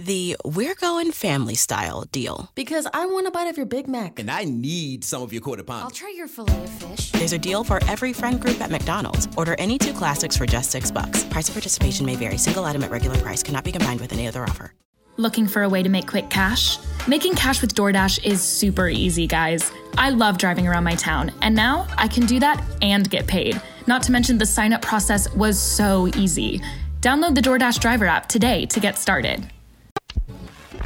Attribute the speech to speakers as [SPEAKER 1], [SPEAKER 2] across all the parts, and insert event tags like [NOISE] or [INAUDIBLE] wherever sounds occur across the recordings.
[SPEAKER 1] the We're Going Family Style deal.
[SPEAKER 2] Because I want a bite of your Big Mac.
[SPEAKER 3] And I need some of your quarter pound.
[SPEAKER 4] I'll try your filet of fish.
[SPEAKER 1] There's a deal for every friend group at McDonald's. Order any two classics for just six bucks. Price of participation may vary. Single item at regular price cannot be combined with any other offer.
[SPEAKER 5] Looking for a way to make quick cash? Making cash with DoorDash is super easy, guys. I love driving around my town, and now I can do that and get paid. Not to mention, the sign up process was so easy. Download the DoorDash driver app today to get started.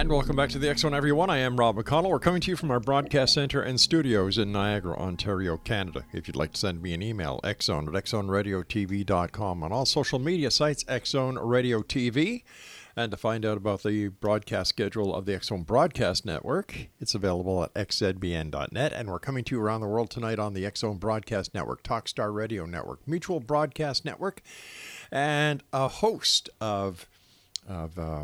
[SPEAKER 6] And welcome back to the X Zone, everyone. I am Rob McConnell. We're coming to you from our broadcast center and studios in Niagara, Ontario, Canada. If you'd like to send me an email, xzone at xzoneradiotv.com. On all social media sites, Xzone Radio TV. And to find out about the broadcast schedule of the Zone Broadcast Network, it's available at xzbn.net. And we're coming to you around the world tonight on the Zone Broadcast Network, Talkstar Radio Network, Mutual Broadcast Network, and a host of, of uh,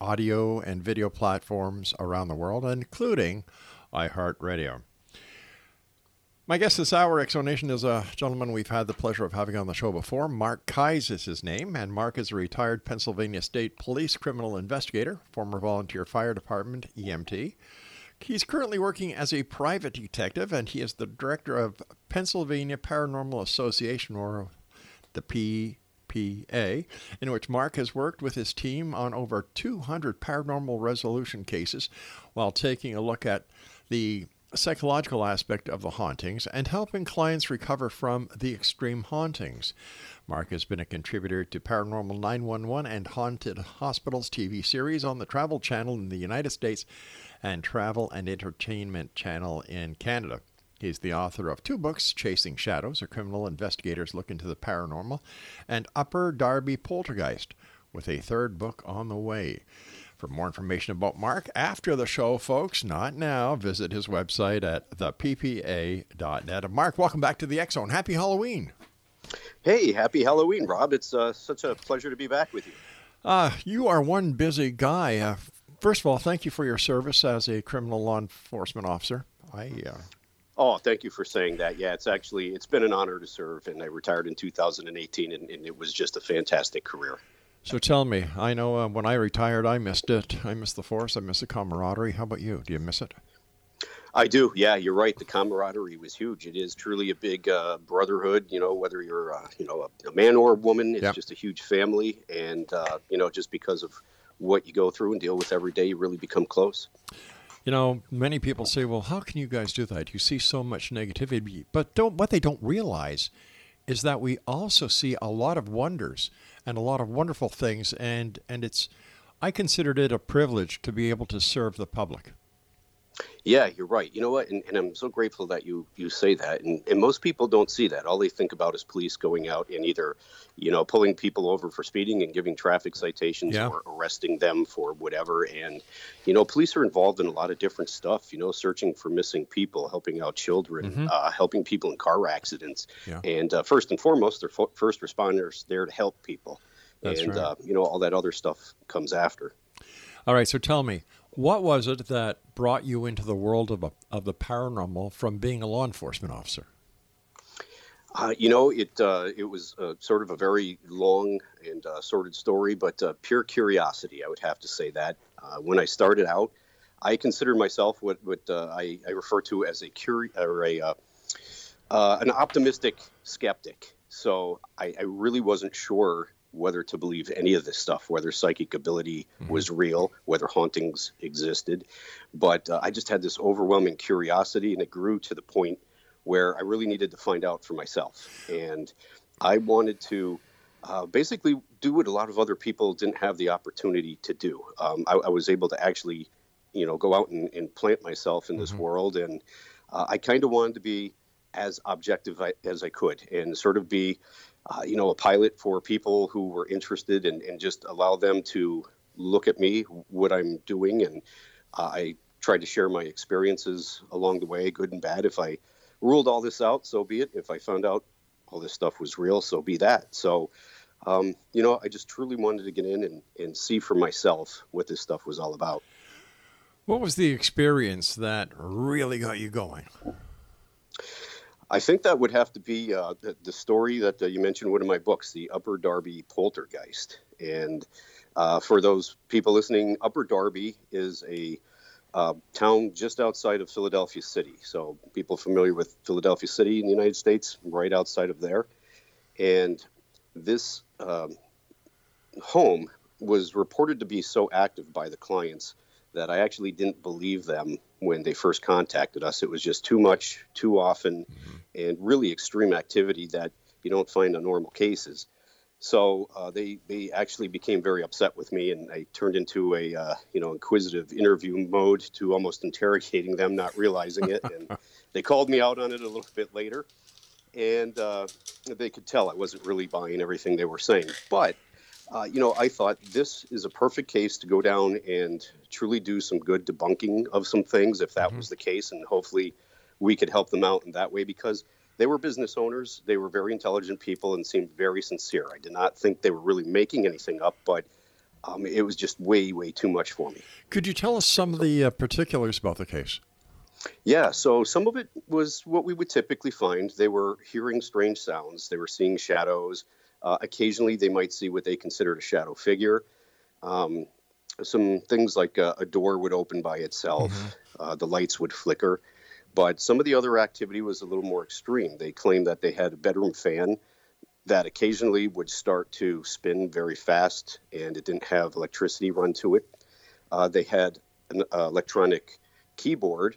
[SPEAKER 6] audio and video platforms around the world, including iHeartRadio. My guest this hour, Exonation, is a gentleman we've had the pleasure of having on the show before. Mark Keyes is his name, and Mark is a retired Pennsylvania State Police criminal investigator, former volunteer fire department EMT. He's currently working as a private detective, and he is the director of Pennsylvania Paranormal Association, or the P. In which Mark has worked with his team on over 200 paranormal resolution cases while taking a look at the psychological aspect of the hauntings and helping clients recover from the extreme hauntings. Mark has been a contributor to Paranormal 911 and Haunted Hospitals TV series on the Travel Channel in the United States and Travel and Entertainment Channel in Canada. He's the author of two books Chasing Shadows, a criminal investigator's look into the paranormal, and Upper Darby Poltergeist, with a third book on the way. For more information about Mark after the show, folks, not now, visit his website at theppa.net. Mark, welcome back to the X Zone. Happy Halloween.
[SPEAKER 7] Hey, happy Halloween, Rob. It's uh, such a pleasure to be back with you.
[SPEAKER 6] Uh, you are one busy guy. Uh, first of all, thank you for your service as a criminal law enforcement officer. I uh,
[SPEAKER 7] Oh, thank you for saying that. Yeah, it's actually it's been an honor to serve, and I retired in 2018, and, and it was just a fantastic career.
[SPEAKER 6] So tell me, I know uh, when I retired, I missed it. I missed the force. I miss the camaraderie. How about you? Do you miss it?
[SPEAKER 7] I do. Yeah, you're right. The camaraderie was huge. It is truly a big uh, brotherhood. You know, whether you're uh, you know a, a, man or a woman, it's
[SPEAKER 6] Yep.
[SPEAKER 7] just a huge family, and uh, you know just because of what you go through and deal with every day, you really become close.
[SPEAKER 6] You know, many people say, "Well, how can you guys do that? You see so much negativity." But don't what they don't realize is that we also see a lot of wonders and a lot of wonderful things and and it's I considered it a privilege to be able to serve the public.
[SPEAKER 7] Yeah, you're right. You know what? And, and I'm so grateful that you you say that. And, and most people don't see that. All they think about is police going out and either, you know, pulling people over for speeding and giving traffic citations
[SPEAKER 6] Yeah.
[SPEAKER 7] or arresting them for whatever. And, you know, police are involved in a lot of different stuff. You know, searching for missing people, helping out children, uh, helping people in car accidents.
[SPEAKER 6] Yeah.
[SPEAKER 7] And uh, first and foremost, they're fo- first responders there to help people.
[SPEAKER 6] That's
[SPEAKER 7] and
[SPEAKER 6] right.
[SPEAKER 7] uh, you know all that other stuff comes after.
[SPEAKER 6] All right, so tell me, what was it that brought you into the world of, of the paranormal from being a law enforcement officer?
[SPEAKER 7] Uh, you know, it uh, it was uh, sort of a very long and uh, sordid story, but uh, pure curiosity. I would have to say that uh, when I started out, I consider myself what what I, I refer to as a curi- or a an optimistic skeptic. So I, I really wasn't sure whether to believe any of this stuff, whether psychic ability was real, whether hauntings existed. But uh, I just had this overwhelming curiosity, and it grew to the point where I really needed to find out for myself. And I wanted to uh, basically do what a lot of other people didn't have the opportunity to do. Um, I, I was able to actually, you know, go out and, and plant myself in this world, and uh, I kind of wanted to be as objective as I could, and sort of be uh, you know, a pilot for people who were interested and, and just allow them to look at me, what I'm doing. And uh, I tried to share my experiences along the way, good and bad. If I ruled all this out, so be it. If I found out all this stuff was real, so be that. So, um, you know, I just truly wanted to get in and, and see for myself what this stuff was all about.
[SPEAKER 6] What was the experience that really got you going?
[SPEAKER 7] I think that would have to be uh, the, the, story that uh, you mentioned, one of my books, the Upper Darby Poltergeist. And uh, for those people listening, Upper Darby is a uh, town just outside of Philadelphia City. So, people familiar with Philadelphia City in the United States, right outside of there. And this um, home was reported to be so active by the clients that I actually didn't believe them when they first contacted us. It was just too much, too often, mm-hmm. and really extreme activity that you don't find on normal cases. So uh, they they actually became very upset with me, and I turned into a uh, you know inquisitive interview mode to almost interrogating them, not realizing it. And [LAUGHS] they called me out on it a little bit later, and uh, they could tell I wasn't really buying everything they were saying. But uh, you know, I thought this is a perfect case to go down and truly do some good debunking of some things, if that mm-hmm. was the case, and hopefully we could help them out in that way because they were business owners. They were very intelligent people and seemed very sincere. I did not think they were really making anything up, but um, it was just way, way too much for me.
[SPEAKER 6] Could you tell us some of the uh, particulars about the case?
[SPEAKER 7] Yeah, so some of it was what we would typically find. They were hearing strange sounds, they were seeing shadows. Uh, occasionally, they might see what they considered a shadow figure. Um, some things like a, a, door would open by itself, mm-hmm. uh, the lights would flicker. But some of the other activity was a little more extreme. They claimed that they had a bedroom fan that occasionally would start to spin very fast and it didn't have electricity run to it. Uh, they had an uh, electronic keyboard,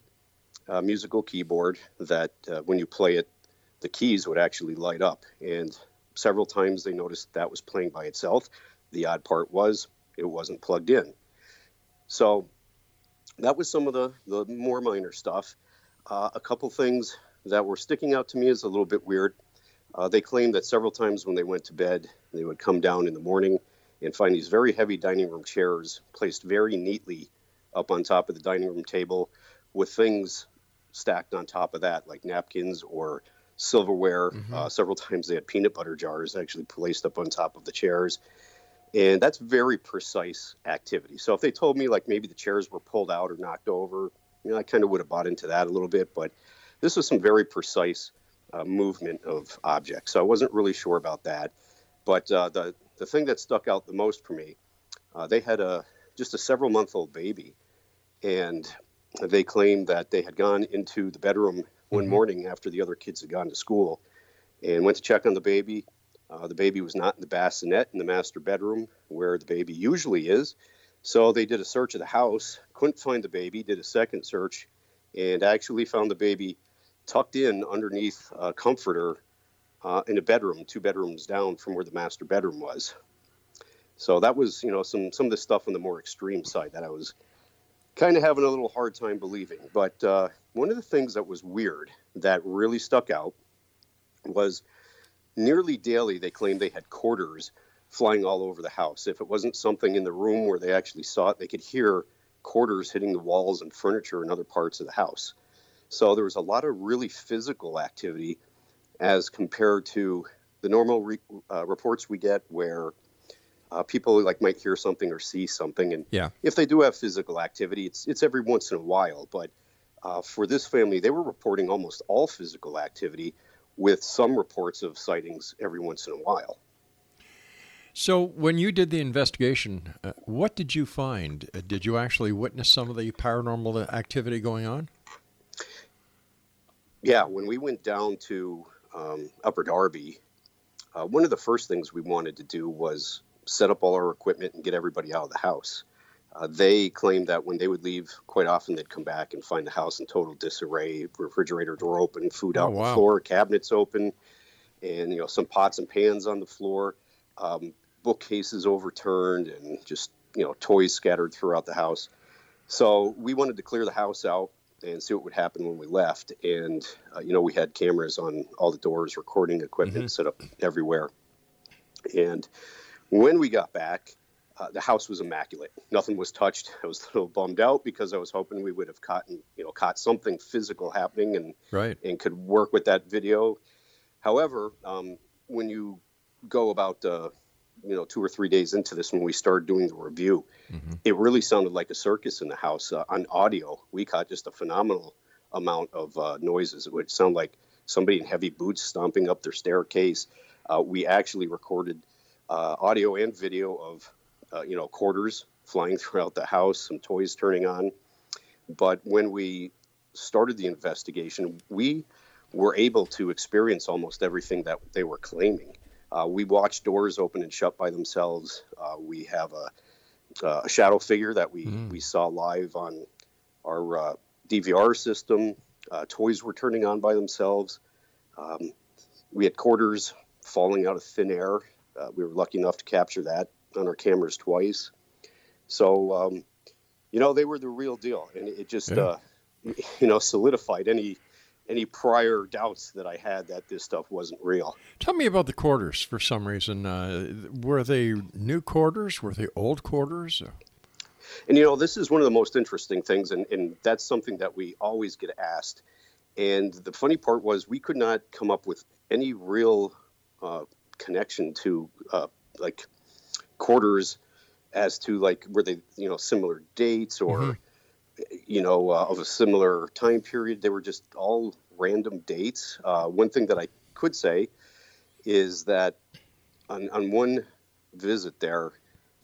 [SPEAKER 7] a musical keyboard, that uh, when you play it, the keys would actually light up. And several times they noticed that was playing by itself. The odd part was it wasn't plugged in. So that was some of the, the more minor stuff. Uh, a couple things that were sticking out to me as a little bit weird. Uh, they claimed that several times when they went to bed, they would come down in the morning and find these very heavy dining room chairs placed very neatly up on top of the dining room table with things stacked on top of that, like napkins or silverware. Mm-hmm. Uh, several times they had peanut butter jars actually placed up on top of the chairs. And that's very precise activity. So if they told me, like, maybe the chairs were pulled out or knocked over, you know, I kind of would have bought into that a little bit, but this was some very precise uh, movement of objects. So I wasn't really sure about that. But uh, the the thing that stuck out the most for me, uh, they had a just a several month old baby, and they claimed that they had gone into the bedroom one mm-hmm. morning after the other kids had gone to school, and went to check on the baby. Uh, the baby was not in the bassinet in the master bedroom where the baby usually is. So they did a search of the house, couldn't find the baby, did a second search, and actually found the baby tucked in underneath a comforter uh, in a bedroom, two bedrooms down from where the master bedroom was. So that was, you know, some some of the stuff on the more extreme side that I was kind of having a little hard time believing. But uh, one of the things that was weird that really stuck out was nearly daily they claimed they had quarters flying all over the house. If it wasn't something in the room where they actually saw it, they could hear quarters hitting the walls and furniture in other parts of the house. So there was a lot of really physical activity as compared to the normal re- uh, reports we get where uh, people like might hear something or see something and
[SPEAKER 6] yeah.
[SPEAKER 7] if they do have physical activity it's it's every once in a while but uh, for this family they were reporting almost all physical activity with some reports of sightings every once in a while
[SPEAKER 6] so, when you did the investigation, uh, what did you find? Uh, did you actually witness some of the paranormal activity going on?
[SPEAKER 7] Yeah, when we went down to um, Upper Darby, uh, one of the first things we wanted to do was set up all our equipment and get everybody out of the house. Uh, they claimed that when they would leave, quite often they'd come back and find the house in total disarray. Refrigerator door open, food out oh, wow. on the floor, cabinets open, and you know some pots and pans on the floor. Um, bookcases overturned and just you know toys scattered throughout the house. So we wanted to clear the house out and see what would happen when we left. And uh, you know, we had cameras on all the doors, recording equipment
[SPEAKER 6] Mm-hmm.
[SPEAKER 7] set up everywhere. And when we got back, uh, the house was immaculate. Nothing was touched. [LAUGHS] I was a little bummed out because I was hoping we would have caught, you know, caught something physical happening and
[SPEAKER 6] Right.
[SPEAKER 7] and could work with that video. However, um, when you go about uh, you know two or three days into this, when we started doing the review, it really sounded like a circus in the house. Uh, on audio, we caught just a phenomenal amount of uh, noises. It would sound like somebody in heavy boots stomping up their staircase. Uh, we actually recorded uh, audio and video of uh, you know quarters flying throughout the house, some toys turning on. But when we started the investigation, we were able to experience almost everything that they were claiming. Uh, we watched doors open and shut by themselves. Uh, we have a, uh, a shadow figure that we, we saw live on our uh, DVR system. Uh, toys were turning on by themselves. Um, we had quarters falling out of thin air. Uh, we were lucky enough to capture that on our cameras twice. So, um, you know, they were the real deal, and it just,
[SPEAKER 6] Yeah.
[SPEAKER 7] uh, [LAUGHS] you know, solidified any any prior doubts that I had that this stuff wasn't real.
[SPEAKER 6] Tell me about the quarters for some reason. Uh, were they new quarters? Were they old quarters?
[SPEAKER 7] And you know, this is one of the most interesting things, and, and that's something that we always get asked. And the funny part was, we could not come up with any real uh, connection to uh, like quarters as to like were they you know similar dates or you know uh, of a similar time period. They were just all random dates. Uh, one thing that I could say is that on, on one visit there,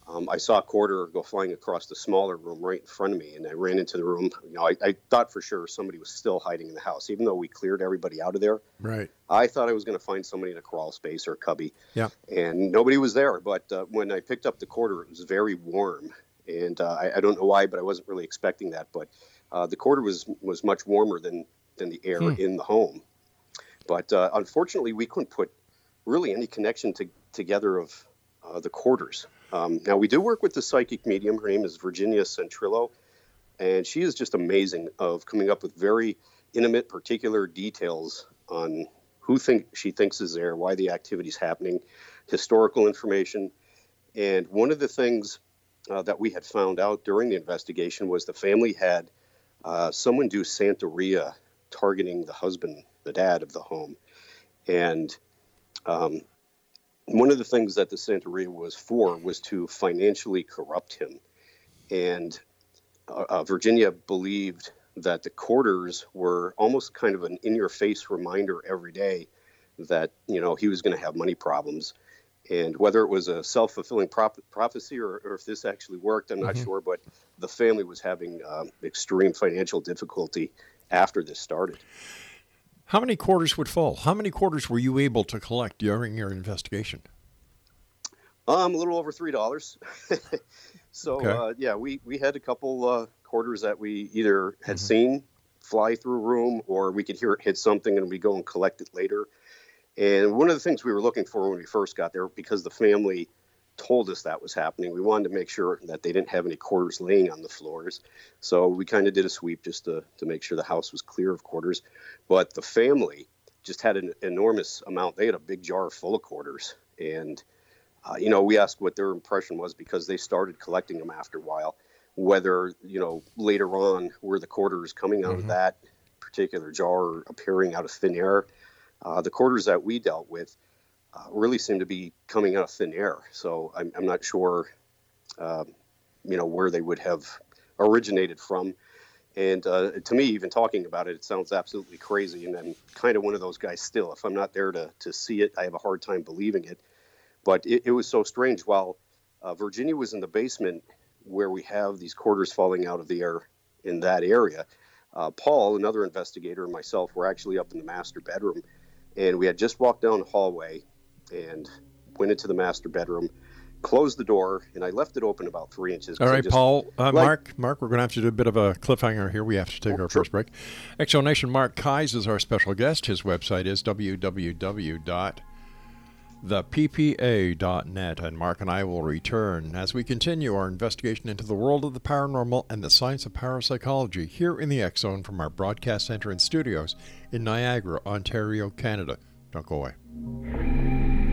[SPEAKER 7] um, I saw a quarter go flying across the smaller room right in front of me, and I ran into the room. You know, I, I thought for sure somebody was still hiding in the house, even though we cleared everybody out of there.
[SPEAKER 6] Right.
[SPEAKER 7] I thought I was going to find somebody in a crawl space or a cubby,
[SPEAKER 6] Yeah.
[SPEAKER 7] and nobody was there. But uh, when I picked up the quarter, it was very warm, and uh, I, I don't know why, but I wasn't really expecting that. But uh, the quarter was was much warmer than than the air in the home. But uh, unfortunately, we couldn't put really any connection to, together of uh, the quarters. Um, now we do work with the psychic medium. Her name is Virginia Centrillo, and she is just amazing of coming up with very intimate, particular details on who think she thinks is there, why the activity is happening, historical information, and one of the things uh, that we had found out during the investigation was the family had uh, someone do Santeria targeting the husband, the dad of the home, and um, one of the things that the Santeria was for was to financially corrupt him. And uh, uh, Virginia believed that the quarters were almost kind of an in your face reminder every day that, you know, he was going to have money problems. And whether it was a self fulfilling prop- prophecy or, or if this actually worked, I'm not sure. But the family was having um, extreme financial difficulty after this started.
[SPEAKER 6] How many quarters would fall? How many quarters were you able to collect during your investigation?
[SPEAKER 7] Um, a little over three dollars. [LAUGHS] so
[SPEAKER 6] Okay.
[SPEAKER 7] uh, yeah, we we had a couple uh, quarters that we either had seen fly through a room, or we could hear it hit something, and we go and collect it later. And one of the things we were looking for when we first got there, because the family told us that was happening, we wanted to make sure that they didn't have any quarters laying on the floors. So we kind of did a sweep just to to make sure the house was clear of quarters. But the family just had an enormous amount. They had a big jar full of quarters, and uh, you know, we asked what their impression was because they started collecting them after a while. Whether you know later on were the quarters coming out of that particular jar or appearing out of thin air. Uh, the quarters that we dealt with uh, really seem to be coming out of thin air. So I'm, I'm not sure, um, you know, where they would have originated from. And uh, to me, even talking about it, it sounds absolutely crazy. And I'm kind of one of those guys still. If I'm not there to, to see it, I have a hard time believing it. But it, it was so strange. While uh, Virginia was in the basement where we have these quarters falling out of the air in that area, uh, Paul, another investigator, and myself were actually up in the master bedroom. And we had just walked down the hallway and went into the master bedroom, closed the door, and I left it open about three inches.
[SPEAKER 6] All right,
[SPEAKER 7] just-
[SPEAKER 6] Paul. Uh,
[SPEAKER 7] like-
[SPEAKER 6] Mark, Mark, we're going to have to do a bit of a cliffhanger here. We have to take
[SPEAKER 7] Oh,
[SPEAKER 6] our
[SPEAKER 7] sure.
[SPEAKER 6] first break. Exonation Mark Keyes is our special guest. His website is theppa.net. And Mark and I will return as we continue our investigation into the world of the paranormal and the science of parapsychology here in the X Zone from our broadcast center and studios in Niagara, Ontario, Canada. Don't go away.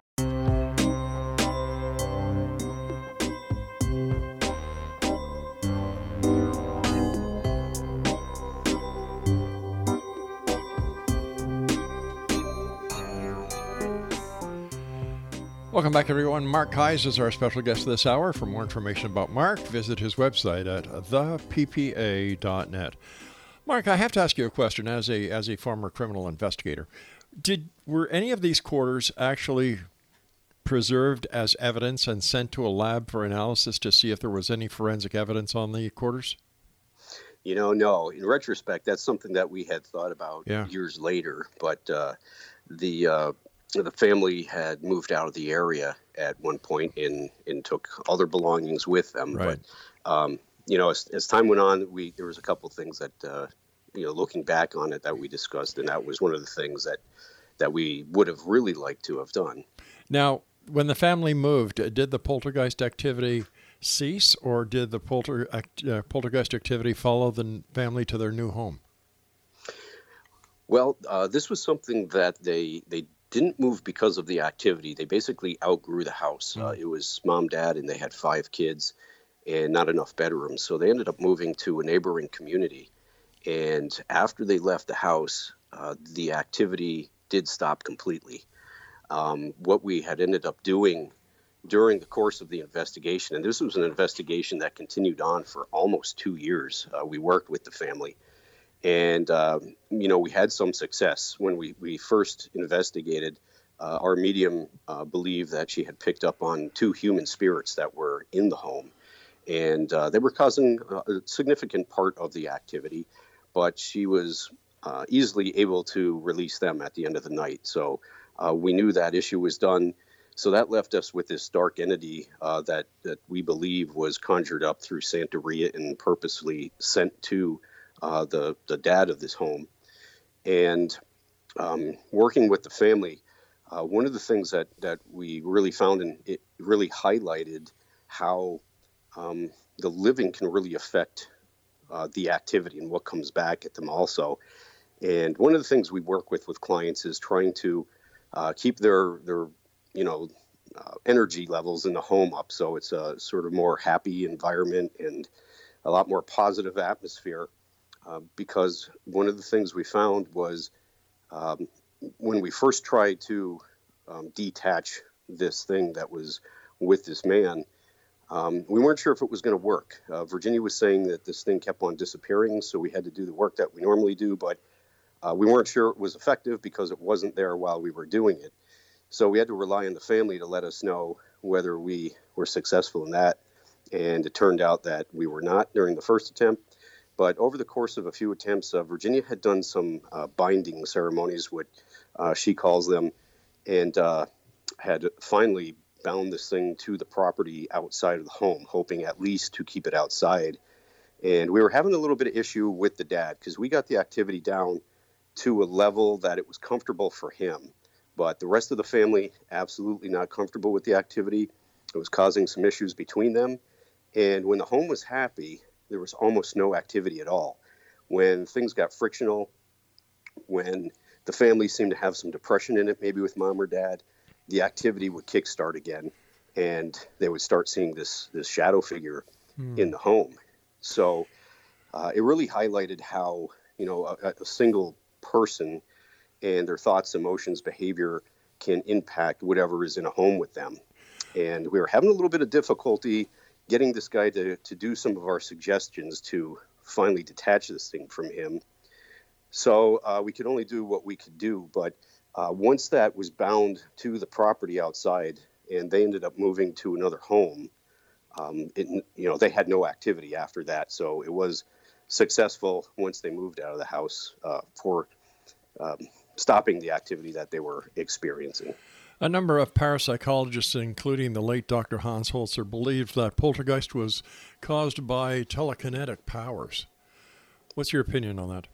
[SPEAKER 6] Welcome back, everyone. Mark Keyes is our special guest this hour. For more information about Mark, visit his website at theppa.net. Mark, I have to ask you a question as a as a former criminal investigator. Did were any of these quarters actually preserved as evidence and sent to a lab for analysis to see if there was any forensic evidence on the quarters?
[SPEAKER 7] You know, no. In retrospect, that's something that we had thought about
[SPEAKER 6] yeah.
[SPEAKER 7] years later, but uh, the uh, the family had moved out of the area at one point and and took all their belongings with them.
[SPEAKER 6] Right.
[SPEAKER 7] But um, you know, as, as, time went on, we there was a couple things that uh, you know, looking back on it, that we discussed, and that was one of the things that that we would have really liked to have done.
[SPEAKER 6] Now, when the family moved, did the poltergeist activity cease, or did the polter, uh, poltergeist activity follow the family to their new home?
[SPEAKER 7] Well, uh, this was something that they they didn't move because of the activity. They basically outgrew the house. Mm. Uh, it was mom, dad, and they had five kids and not enough bedrooms. So they ended up moving to a neighboring community. And after they left the house, uh, the activity did stop completely. Um, what we had ended up doing during the course of the investigation, and this was an investigation that continued on for almost two years, uh, we worked with the family and um, you know we had some success when we, we first investigated uh, our medium uh, believed that she had picked up on two human spirits that were in the home. And uh, they were causing a significant part of the activity but she was uh, easily able to release them at the end of the night. So uh, we knew that issue was done. So that left us with this dark entity uh, that, that we believe was conjured up through Santeria and purposely sent to uh, the the dad of this home, and um, working with the family. Uh, one of the things that that we really found and it really highlighted how um, the living can really affect uh, the activity and what comes back at them also. And one of the things we work with with clients is trying to uh, keep their their you know uh, energy levels in the home up, so it's a sort of more happy environment and a lot more positive atmosphere. Uh, because one of the things we found was um, when we first tried to um, detach this thing that was with this man, um, we weren't sure if it was going to work. Uh, Virginia was saying that this thing kept on disappearing, so we had to do the work that we normally do, but uh, we weren't sure it was effective because it wasn't there while we were doing it. So we had to rely on the family to let us know whether we were successful in that. And it turned out that we were not during the first attempt. But over the course of a few attempts, uh, Virginia had done some uh, binding ceremonies, what uh, she calls them, and uh, had finally bound this thing to the property outside of the home, hoping at least to keep it outside. And we were having a little bit of issue with the dad because we got the activity down to a level that it was comfortable for him. But the rest of the family, absolutely not comfortable with the activity. It was causing some issues between them. And when the home was happy, there was almost no activity at all. When things got frictional, when the family seemed to have some depression in it, maybe with mom or dad, the activity would kickstart again, and they would start seeing this this shadow figure hmm. in the home. So uh, it really highlighted how you know a, a single person and their thoughts, emotions, behavior can impact whatever is in a home with them. And we were having a little bit of difficulty getting this guy to, to do some of our suggestions to finally detach this thing from him. So uh, we could only do what we could do. But uh, once that was bound to the property outside and they ended up moving to another home, um, it, you know, they had no activity after that. So it was successful once they moved out of the house uh, for um, stopping the activity that they were experiencing.
[SPEAKER 6] A number of parapsychologists, including the late Dr. Hans Holzer, believed that poltergeist was caused by telekinetic powers. What's your opinion on that?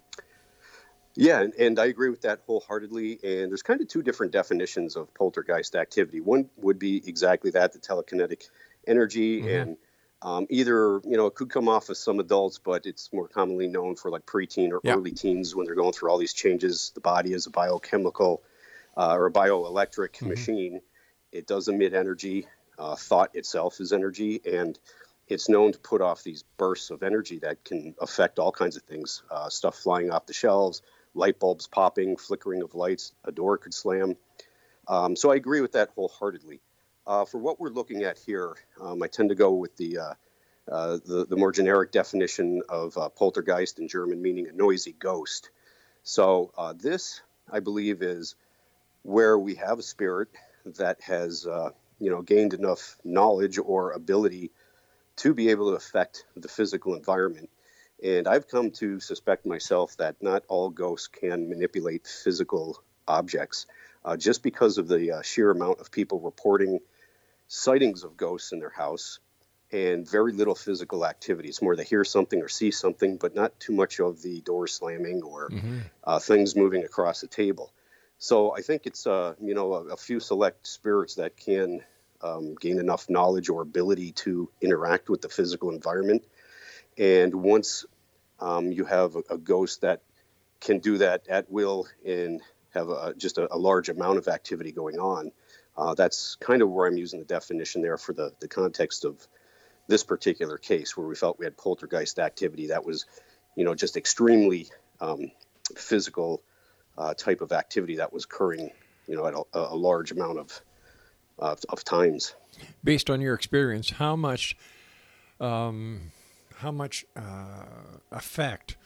[SPEAKER 7] Yeah, and, and, I agree with that wholeheartedly. And there's kind of two different definitions of poltergeist activity. One would be exactly that the telekinetic energy, mm-hmm. and um, either, you know, it could come off of some adults, but it's more commonly known for like preteen or yeah. early teens when they're going through all these changes. The body is a biochemical uh, or a bioelectric mm-hmm. machine. It does emit energy. Uh, thought itself is energy, and it's known to put off these bursts of energy that can affect all kinds of things uh, stuff flying off the shelves, light bulbs popping, flickering of lights, a door could slam. Um, so I agree with that wholeheartedly. Uh, for what we're looking at here, um, I tend to go with the, uh, uh, the, the more generic definition of uh, poltergeist in German, meaning a noisy ghost. So uh, this, I believe, is where we have a spirit that has, uh, you know, gained enough knowledge or ability to be able to affect the physical environment. And I've come to suspect myself that not all ghosts can manipulate physical objects. Uh, just because of the uh, sheer amount of people reporting sightings of ghosts in their house and very little physical activity. It's more they hear something or see something, but not too much of the door slamming or mm-hmm. uh, things moving across the table. So I think it's uh, you know a, a, few select spirits that can um, gain enough knowledge or ability to interact with the physical environment. And once um, you have a, a, ghost that can do that at will and have a, just a, large amount of activity going on, uh, that's kind of where I'm using the definition there for the, the context of this particular case, where we felt we had poltergeist activity that was, you know, just extremely um, physical uh, type of activity that was occurring, you know, at a, a large amount of, of, of times.
[SPEAKER 6] Based on your experience, how much um, how much uh, effect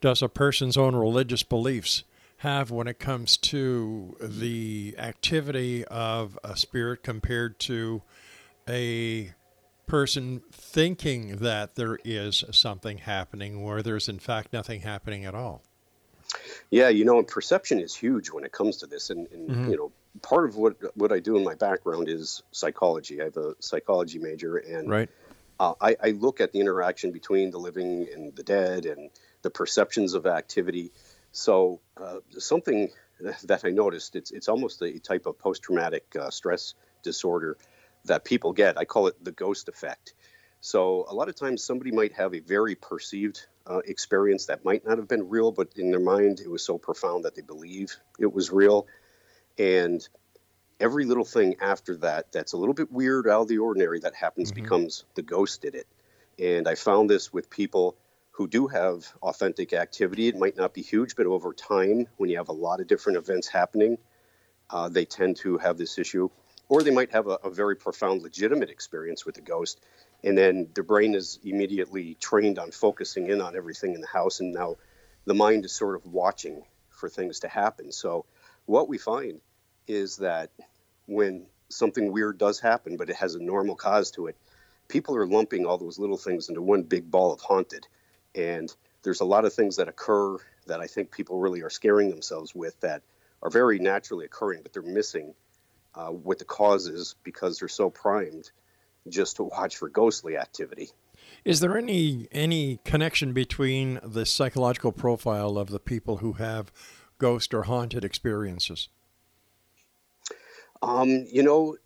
[SPEAKER 6] does a person's own religious beliefs have when it comes to the activity of a spirit compared to a person thinking that there is something happening where there's in fact nothing happening at all
[SPEAKER 7] yeah you know perception is huge when it comes to this and, and mm-hmm. you know part of what what i do in my background is psychology i have a psychology major and
[SPEAKER 6] right
[SPEAKER 7] uh, I, I look at the interaction between the living and the dead and the perceptions of activity so uh, something [LAUGHS] that I noticed, it's, it's almost a type of post-traumatic uh, stress disorder that people get. I call it the ghost effect. So a lot of times somebody might have a very perceived uh, experience that might not have been real, but in their mind it was so profound that they believe it was real. And every little thing after that that's a little bit weird out of the ordinary that happens mm-hmm. becomes the ghost did it. And I found this with people who do have authentic activity. It might not be huge, but over time, when you have a lot of different events happening, uh, they tend to have this issue. Or they might have a, a, very profound, legitimate experience with the ghost, and then the brain is immediately trained on focusing in on everything in the house, and now the mind is sort of watching for things to happen. So, what we find is that when something weird does happen, but it has a normal cause to it, people are lumping all those little things into one big ball of haunted and there's a lot of things that occur that I think people really are scaring themselves with that are very naturally occurring, but they're missing uh, what the cause is because they're so primed just to watch for ghostly activity.
[SPEAKER 6] Is there any any connection between the psychological profile of the people who have ghost or haunted experiences?
[SPEAKER 7] Um, you know,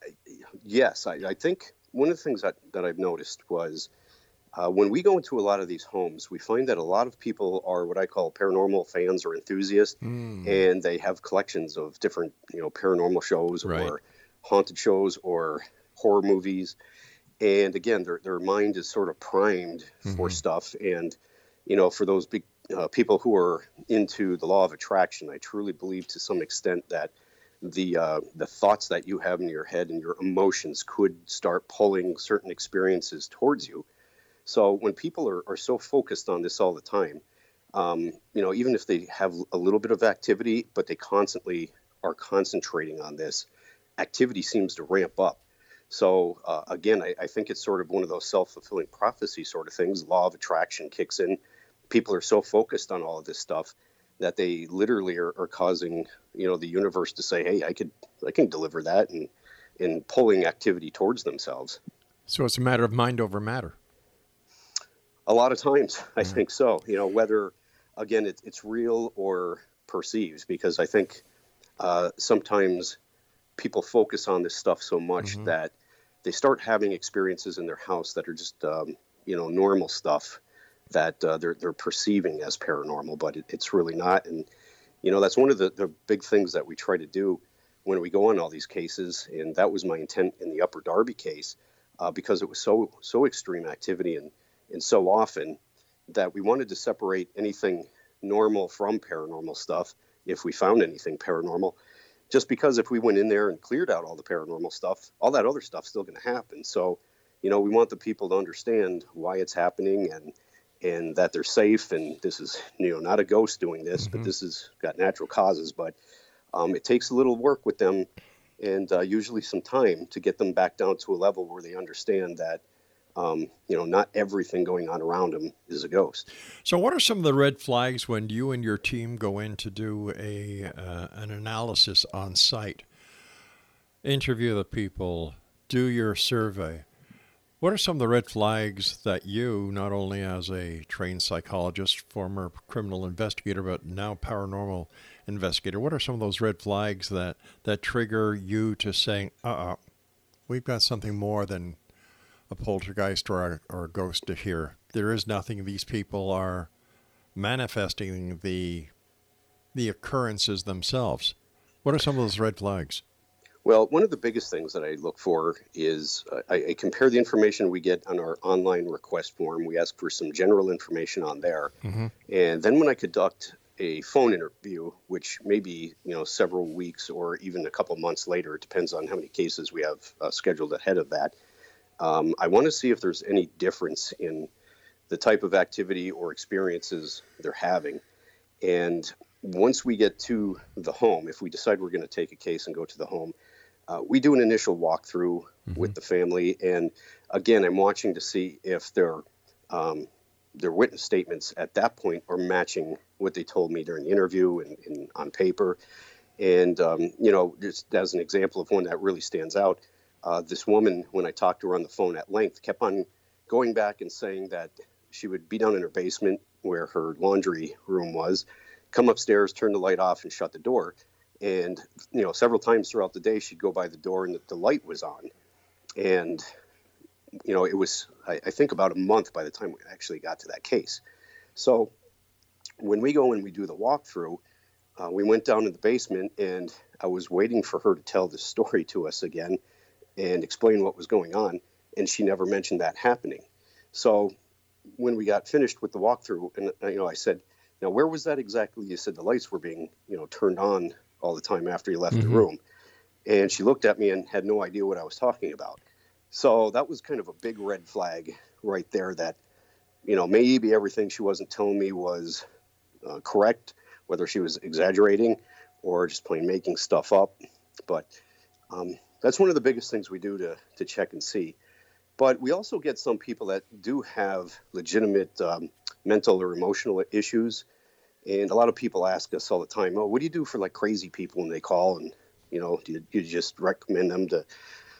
[SPEAKER 7] yes, I, I, think one of the things that, that I've noticed was uh, when we go into a lot of these homes, we find that a lot of people are what I call paranormal fans or enthusiasts, mm. and they have collections of different, you know, paranormal shows right. or haunted shows or horror movies. And again, their, their mind is sort of primed mm-hmm. for stuff. And, you know, for those big uh, people who are into the law of attraction, I truly believe to some extent that the uh, the thoughts that you have in your head and your emotions could start pulling certain experiences towards you. So when people are, are so focused on this all the time, um, you know, even if they have a little bit of activity, but they constantly are concentrating on this, activity seems to ramp up. So uh, again, I, I, think it's sort of one of those self-fulfilling prophecy sort of things. Law of attraction kicks in. People are so focused on all of this stuff that they literally are, are causing, you know, the universe to say, "Hey, I could, I can deliver that," and in pulling activity towards themselves.
[SPEAKER 6] So it's a matter of mind over matter.
[SPEAKER 7] A lot of times, I mm-hmm. think so. You know, whether again it, it's real or perceived, because I think uh, sometimes people focus on this stuff so much mm-hmm. that they start having experiences in their house that are just um, you know normal stuff that uh, they're they're perceiving as paranormal, but it, it's really not. And you know that's one of the, the big things that we try to do when we go on all these cases, and that was my intent in the Upper Darby case uh, because it was so so extreme activity and and so often that we wanted to separate anything normal from paranormal stuff if we found anything paranormal just because if we went in there and cleared out all the paranormal stuff, all that other stuff's still going to happen. So, you know, we want the people to understand why it's happening and and that they're safe. And this is, you know, not a ghost doing this, mm-hmm. but this has got natural causes. But um, it takes a little work with them and uh, usually some time to get them back down to a level where they understand that um, you know, not everything going on around him is a ghost.
[SPEAKER 6] So, what are some of the red flags when you and your team go in to do a uh, an analysis on site? Interview the people, do your survey. What are some of the red flags that you, not only as a trained psychologist, former criminal investigator, but now paranormal investigator, what are some of those red flags that that trigger you to saying, "Uh, uh-uh, we've got something more than a poltergeist or a, or a ghost to hear. There is nothing. These people are manifesting the the occurrences themselves. What are some of those red flags?
[SPEAKER 7] Well, one of the biggest things that I look for is uh, I, I, compare the information we get on our online request form. We ask for some general information on there, mm-hmm. and then when I conduct a phone interview, which may be you know several weeks or even a couple months later, it depends on how many cases we have uh, scheduled ahead of that. Um, I want to see if there's any difference in the type of activity or experiences they're having. And once we get to the home, if we decide we're going to take a case and go to the home, uh, we do an initial walkthrough mm-hmm. with the family. And again, I'm watching to see if their um, their witness statements at that point are matching what they told me during the interview and, and on paper. And um, you know, just as an example of one that really stands out, uh, this woman, when I talked to her on the phone at length, kept on going back and saying that she would be down in her basement where her laundry room was, come upstairs, turn the light off, and shut the door. And you know, several times throughout the day, she'd go by the door and the, the light was on. And you know, it was I, I think about a month by the time we actually got to that case. So when we go and we do the walkthrough, uh, we went down to the basement and I was waiting for her to tell the story to us again and explain what was going on. And she never mentioned that happening. So when we got finished with the walkthrough, and uh, you know, I said, "Now, where was that exactly?" You said the lights were being, you know, turned on all the time after you left mm-hmm. the room. And she looked at me and had no idea what I was talking about. So that was kind of a big red flag right there. That you know, maybe everything she wasn't telling me was uh, correct, whether she was exaggerating or just plain making stuff up. But um, that's one of the biggest things we do to, to check and see. But we also get some people that do have legitimate um, mental or emotional issues. And a lot of people ask us all the time, "Oh, what do you do for like crazy people when they call?" And you know, do you, you just recommend them to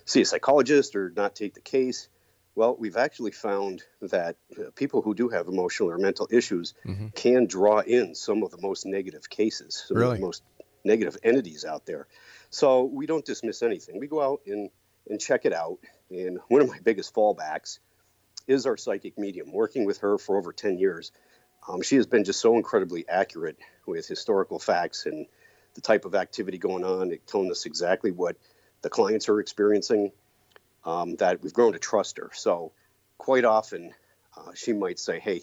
[SPEAKER 7] see a psychologist or not take the case? Well, we've actually found that uh, people who do have emotional or mental issues mm-hmm. can draw in some of the most negative cases, some really? of the most negative entities out there. So we don't dismiss anything. We go out and, and check it out. And one of my biggest fallbacks is our psychic medium. Working with her for over 10 years, um, she has been just so incredibly accurate with historical facts and the type of activity going on, telling us exactly what the clients are experiencing, um, that we've grown to trust her. So quite often, uh, she might say, Hey,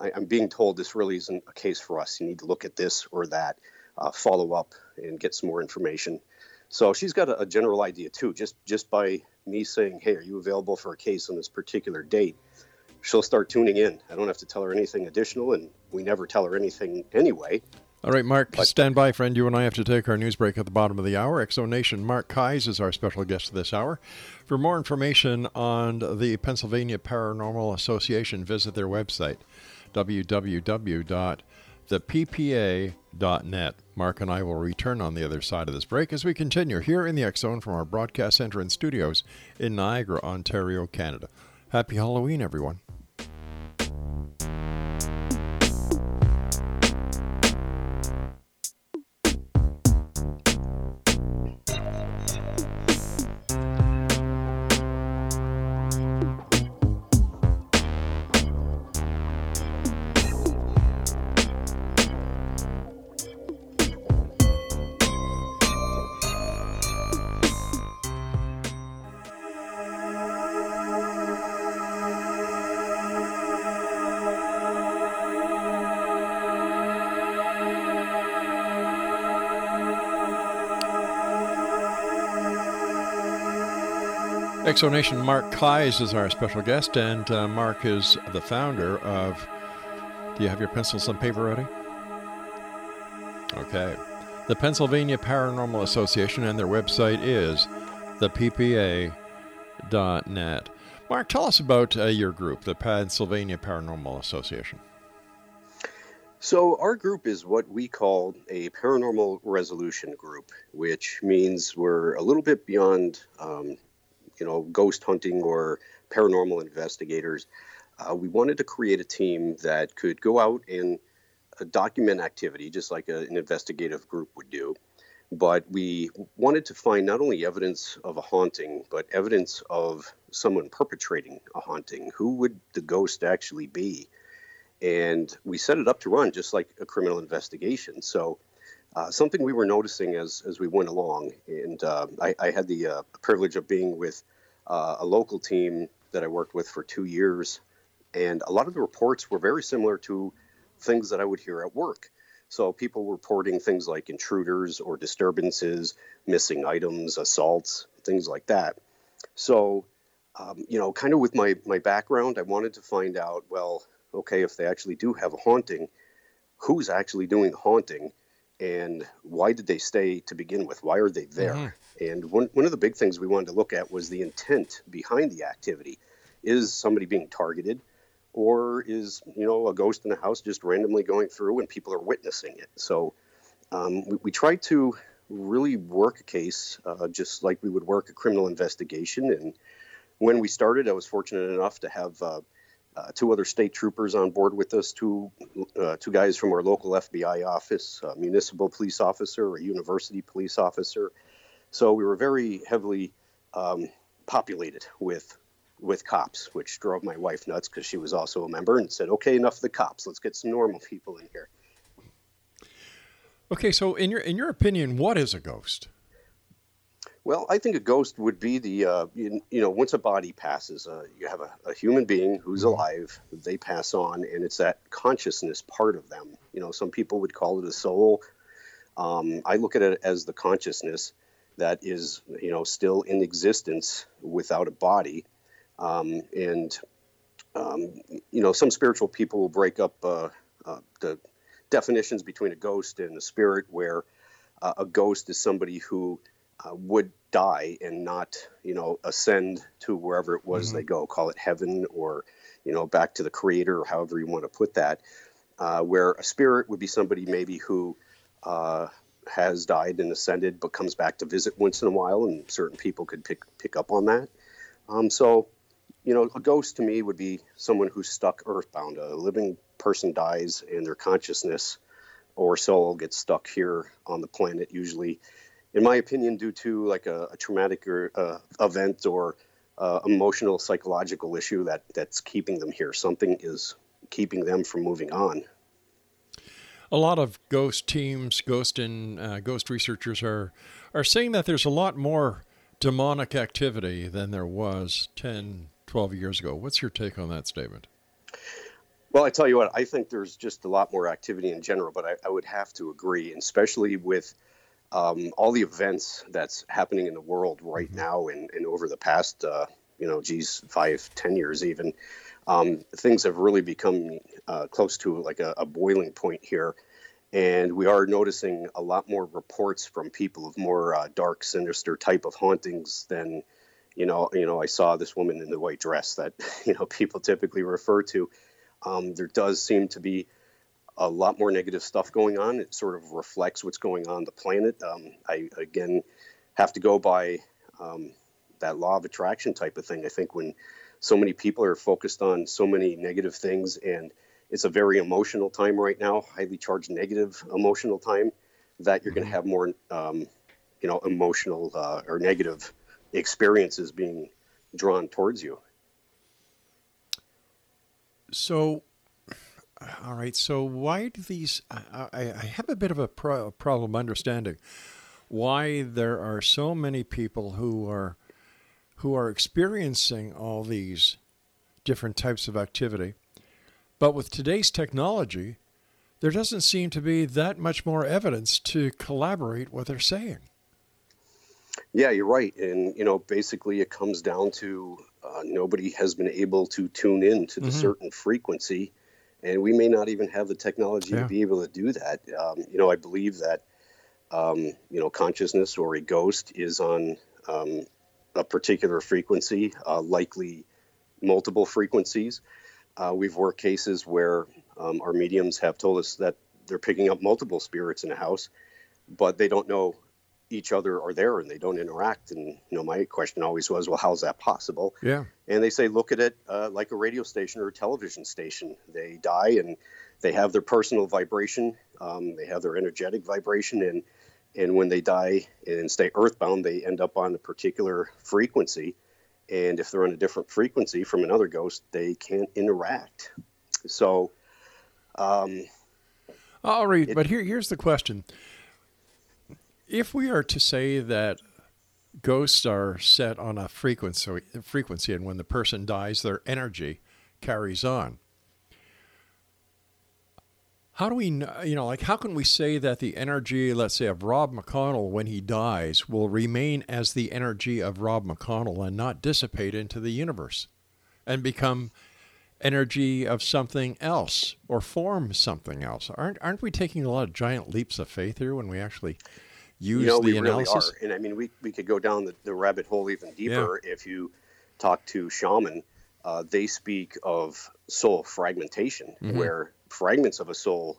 [SPEAKER 7] I, am being told this really isn't a case for us. You need to look at this or that, uh, follow up and get some more information. So she's got a, a general idea too, just just by me saying, "Hey, are you available for a case on this particular date?" She'll start tuning in. I don't have to tell her anything additional, and we never tell her anything anyway.
[SPEAKER 6] All right, Mark, but, stand by, friend. You and I have to take our news break at the bottom of the hour. Exonation Mark Keyes is our special guest this hour. For more information on the Pennsylvania Paranormal Association, visit their website, www.theppa.net. Mark and I will return on the other side of this break as we continue here in the Zone from our broadcast center and studios in Niagara, Ontario, Canada. Happy Halloween, everyone. Exonation Mark Keyes is our special guest, and uh, Mark is the founder of. Do you have your pencils and paper ready? Okay. The Pennsylvania Paranormal Association, and their website is theppa.net. Mark, tell us about uh, your group, the Pennsylvania Paranormal Association.
[SPEAKER 7] So, our group is what we call a paranormal resolution group, which means we're a little bit beyond um, you know, ghost hunting or paranormal investigators. Uh, we wanted to create a team that could go out and uh, document activity just like a, an investigative group would do. But we wanted to find not only evidence of a haunting, but evidence of someone perpetrating a haunting. Who would the ghost actually be? And we set it up to run just like a criminal investigation. So uh, something we were noticing as as we went along, and uh, I, I, had the uh, privilege of being with uh, a local team that I worked with for two years, and a lot of the reports were very similar to things that I would hear at work. So people reporting things like intruders or disturbances, missing items, assaults, things like that. So, um, you know, kind of with my my background, I wanted to find out. Well, okay, if they actually do have a haunting, who's actually doing the haunting? And why did they stay to begin with? Why are they there? Mm-hmm. And one, one of the big things we wanted to look at was the intent behind the activity. Is somebody being targeted, or is you know a ghost in the house just randomly going through and people are witnessing it? So um, we, we tried to really work a case uh, just like we would work a criminal investigation. And when we started, I was fortunate enough to have uh, uh, two other state troopers on board with us, two uh, two guys from our local FBI office, a municipal police officer, a university police officer. So we were very heavily um, populated with with cops, which drove my wife nuts because she was also a member and said, "Okay, enough of the cops. Let's get some normal people in here."
[SPEAKER 6] Okay, so in your in your opinion, what is a ghost?
[SPEAKER 7] Well, I think a ghost would be the, uh, you, you, know, once a body passes, uh, you have a, a, human being who's mm-hmm. alive, they pass on, and it's that consciousness part of them. You know, some people would call it a soul. Um, I look at it as the consciousness that is, you know, still in existence without a body. Um, and, um, you know, some spiritual people will break up uh, uh the definitions between a ghost and a spirit, where uh, a ghost is somebody who uh, would die and not, you know, ascend to wherever it was mm-hmm. they go, call it heaven or, you know, back to the creator or however you want to put that. uh, where a spirit would be somebody maybe who uh, has died and ascended but comes back to visit once in a while, and certain people could pick pick up on that. Um, so, you know, a ghost to me would be someone who's stuck earthbound. A living person dies and their consciousness or soul gets stuck here on the planet, usually, in my opinion, due to like a, a traumatic or, uh, event or uh, emotional psychological issue that that's keeping them here. Something is keeping them from moving on.
[SPEAKER 6] A lot of ghost teams, ghost and uh, ghost researchers are are saying that there's a lot more demonic activity than there was 10, 12 years ago. What's your take on that statement?
[SPEAKER 7] Well, I tell you what, I think there's just a lot more activity in general, but I, I would have to agree, especially with um, all the events that's happening in the world right mm-hmm. now and, and over the past, uh, you know, geez, five, ten years even. Um, things have really become uh, close to like a, a, boiling point here. And we are noticing a lot more reports from people of more uh, dark, sinister type of hauntings than, you know, you know, I saw this woman in the white dress that, [LAUGHS] you know, people typically refer to. Um, there does seem to be a lot more negative stuff going on. It sort of reflects what's going on the planet. Um, I again have to go by um, that law of attraction type of thing. I think when so many people are focused on so many negative things, and it's a very emotional time right now, highly charged negative emotional time, that you're going to mm-hmm. have more, um, you know, emotional uh, or negative experiences being drawn towards you.
[SPEAKER 6] So, all right. So, why do these? I, I have a bit of a pro- problem understanding why there are so many people who are who are experiencing all these different types of activity. But with today's technology, there doesn't seem to be that much more evidence to collaborate what they're saying.
[SPEAKER 7] Yeah, you're right. And, you know, basically it comes down to uh, nobody has been able to tune in to the mm-hmm. certain frequency and we may not even have the technology yeah. to be able to do that. Um, you know, I believe that um, you know consciousness or a ghost is on um, a particular frequency, uh, likely multiple frequencies. Uh, we've worked cases where um, our mediums have told us that they're picking up multiple spirits in a house, but they don't know each other are there and they don't interact. And you know, my question always was, well, how's that possible?
[SPEAKER 6] Yeah.
[SPEAKER 7] And they say, look at it uh, like a radio station or a television station. They die and they have their personal vibration. Um, they have their energetic vibration, and and when they die and stay earthbound, they end up on a particular frequency. And if they're on a different frequency from another ghost, they can't interact. So, um,
[SPEAKER 6] I'll. It, but here, here's the question: if we are to say that ghosts are set on a frequency, frequency, and when the person dies, their energy carries on. How do we, you know, like, how can we say that the energy, let's say, of Rob McConnell when he dies will remain as the energy of Rob McConnell and not dissipate into the universe and become energy of something else or form something else? Aren't, aren't we taking a lot of giant leaps of faith here when we actually use
[SPEAKER 7] you know,
[SPEAKER 6] the
[SPEAKER 7] we
[SPEAKER 6] analysis?
[SPEAKER 7] Really are. And I mean, we, we could go down the, the rabbit hole even deeper yeah. if you talk to shaman. Uh, they speak of soul fragmentation, mm-hmm. where fragments of a soul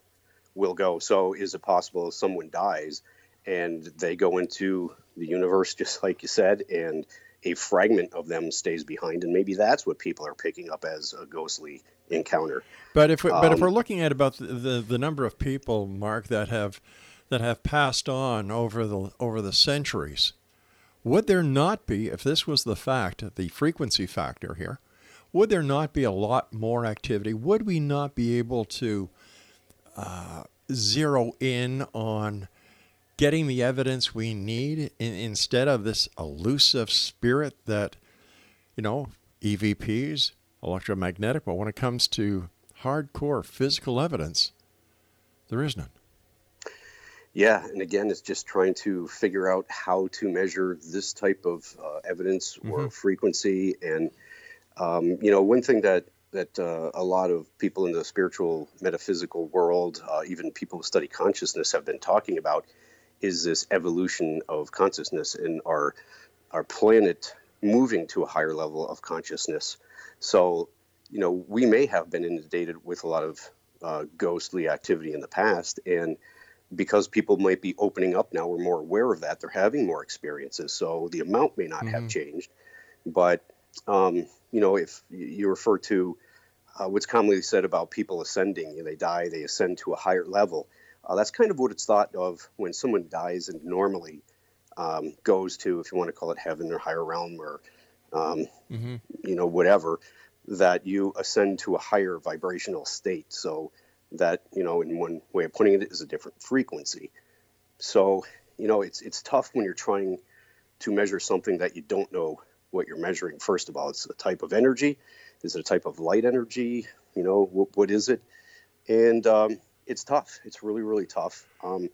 [SPEAKER 7] will go. So, is it possible if someone dies and they go into the universe, [LAUGHS] just like you said, and a fragment of them stays behind, and maybe that's what people are picking up as a ghostly encounter.
[SPEAKER 6] But if we, um, but if um, we're looking at about the, the, the number of people, Mark, that have that have passed on over the over the centuries. Would there not be, if this was the fact, the frequency factor here, would there not be a lot more activity? Would we not be able to uh, zero in on getting the evidence we need in, instead of this elusive spirit that, you know, EVPs, electromagnetic, but when it comes to hardcore physical evidence, there is none.
[SPEAKER 7] Yeah, and again, it's just trying to figure out how to measure this type of uh, evidence or mm-hmm. frequency. And um, you know, one thing that that uh, a lot of people in the spiritual metaphysical world, uh, even people who study consciousness, have been talking about is this evolution of consciousness and our our planet moving to a higher level of consciousness. So, you know, we may have been inundated with a lot of uh, ghostly activity in the past, and because people might be opening up now, we're more aware of that. They're having more experiences, so the amount may not mm-hmm. have changed, but um, you know, if you refer to uh, what's commonly said about people ascending, you know, they die, they ascend to a higher level. Uh, that's kind of what it's thought of when someone dies and normally um, goes to, if you want to call it heaven or higher realm or, um, mm-hmm. you know, whatever, that you ascend to a higher vibrational state. So that, you know, in one way of putting it, is a different frequency. So, you know, it's, it's tough when you're trying to measure something that you don't know what you're measuring. First of all, it's a type of energy. Is it a type of light energy? You know, what, what is it? And um, it's tough. It's really, really tough. Um,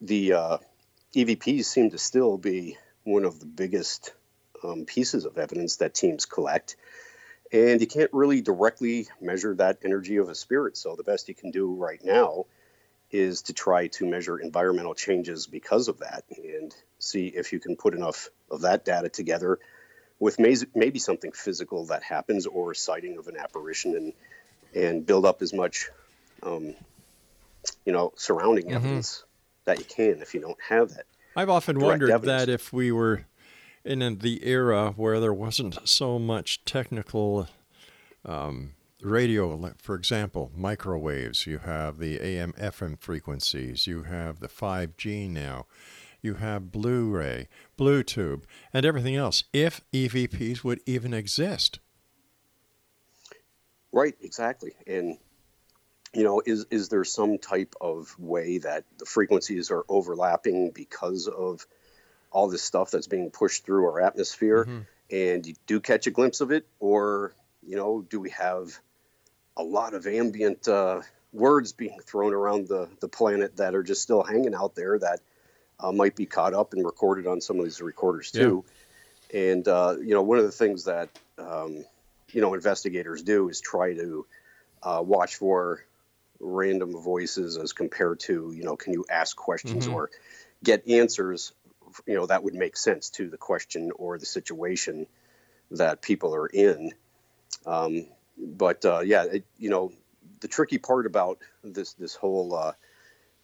[SPEAKER 7] the uh, EVPs seem to still be one of the biggest um, pieces of evidence that teams collect. And you can't really directly measure that energy of a spirit. So the best you can do right now is to try to measure environmental changes because of that and see if you can put enough of that data together with maybe something physical that happens or a sighting of an apparition and and build up as much um, you know surrounding mm-hmm. evidence that you can if you don't have that.
[SPEAKER 6] I've often wondered evidence. that if we were in the era where there wasn't so much technical um, radio, for example, microwaves, you have the AM FM frequencies, you have the 5G now, you have Blu ray, Bluetooth, and everything else, if EVPs would even exist.
[SPEAKER 7] Right, exactly. And you know, is is there some type of way that the frequencies are overlapping because of all this stuff that's being pushed through our atmosphere, mm-hmm. and you do catch a glimpse of it, or you know, do we have a lot of ambient uh, words being thrown around the the planet that are just still hanging out there that uh, might be caught up and recorded on some of these recorders too? Yeah. And uh, you know, one of the things that um, you know investigators do is try to uh, watch for random voices as compared to you know can you ask questions mm-hmm. or get answers you know that would make sense to the question or the situation that people are in. Um, but uh, yeah it, you know the tricky part about this this whole uh,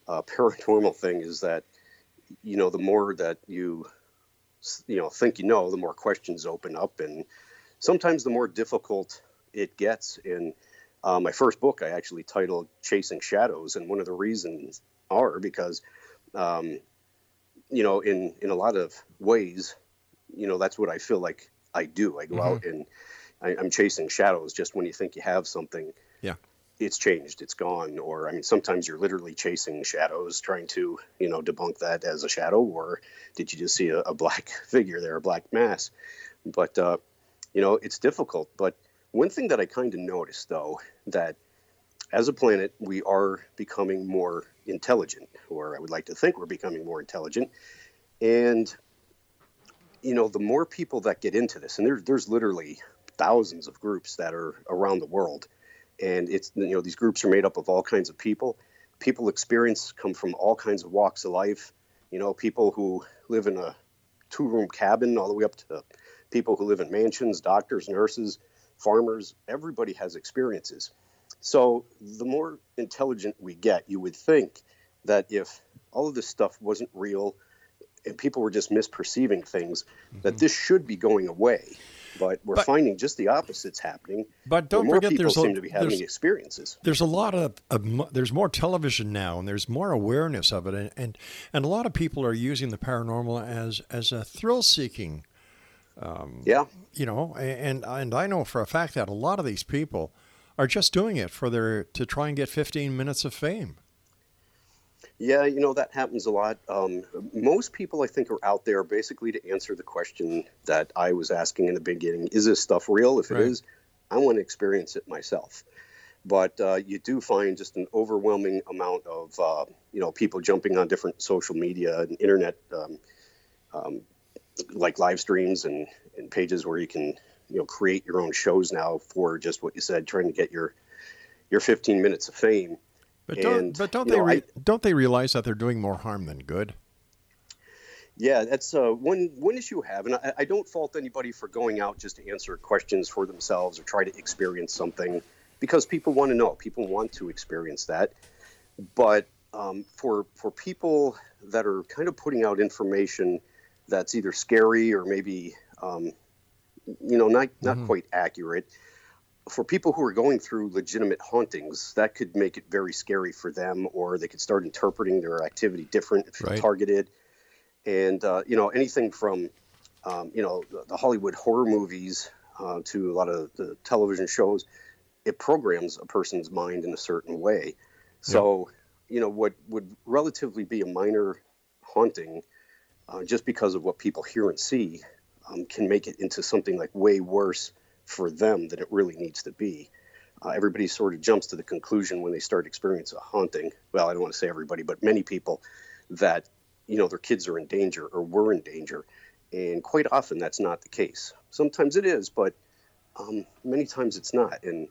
[SPEAKER 7] uh, paranormal thing is that you know the more that you you know think you know the more questions open up and sometimes the more difficult it gets. And uh, my first book I actually titled Chasing Shadows, and one of the reasons are because, um, you know, in in a lot of ways, you know, that's what I feel like I do. I go mm-hmm. out and I, am chasing shadows. Just when you think you have something,
[SPEAKER 6] yeah,
[SPEAKER 7] it's changed, it's gone. Or I mean, sometimes you're literally chasing shadows, trying to you know debunk that as a shadow, or did you just see a, a black [LAUGHS] figure there, a black mass? But uh, you know, it's difficult, but one thing that I kind of noticed, though, that as a planet, we are becoming more intelligent, or I would like to think we're becoming more intelligent. And, you know, the more people that get into this, and there, there's literally thousands of groups that are around the world, and it's, you know, these groups are made up of all kinds of people. People experience come from all kinds of walks of life. You know, people who live in a two room cabin, all the way up to people who live in mansions, doctors, nurses farmers, everybody has experiences. So the more intelligent we get, you would think that if all of this stuff wasn't real and people were just misperceiving things, mm-hmm. that this should be going away. But we're but, finding just the opposites happening.
[SPEAKER 6] But don't
[SPEAKER 7] more
[SPEAKER 6] forget,
[SPEAKER 7] people
[SPEAKER 6] there's
[SPEAKER 7] seem
[SPEAKER 6] a,
[SPEAKER 7] to be having experiences.
[SPEAKER 6] There's a lot of, of, there's more television now, and there's more awareness of it, and, and and a lot of people are using the paranormal as as a thrill seeking
[SPEAKER 7] um, yeah.
[SPEAKER 6] You know, and and I know for a fact that a lot of these people are just doing it for their to try and get 15 minutes of fame.
[SPEAKER 7] Yeah, you know that happens a lot. Um, most people, I think, are out there basically to answer the question that I was asking in the beginning: Is this stuff real? If it right. is, I want to experience it myself. But uh, you do find just an overwhelming amount of uh, you know people jumping on different social media and internet um, um, like live streams and, and pages where you can you know create your own shows now for just what you said, trying to get your your 15 minutes of fame.
[SPEAKER 6] But don't, and, but don't they know, re- I, don't they realize that they're doing more harm than good?
[SPEAKER 7] Yeah, that's uh, one one issue I have, and I, I, don't fault anybody for going out just to answer questions for themselves or try to experience something because people want to know, people want to experience that. But um, for for people that are kind of putting out information that's either scary or maybe um, you know not not mm-hmm. quite accurate, for people who are going through legitimate hauntings, that could make it very scary for them, or they could start interpreting their activity different if right. targeted. And uh, you know anything from um, you know the, the, Hollywood horror movies uh, to a lot of the television shows, it programs a person's mind in a certain way. So you know what would relatively be a minor haunting, uh, just because of what people hear and see, um, can make it into something like way worse for them than it really needs to be. Uh, everybody sort of jumps to the conclusion when they start experiencing a haunting. Well, I don't want to say everybody, but many people that you know their kids are in danger or were in danger, and quite often that's not the case. Sometimes it is, but um, many times it's not. And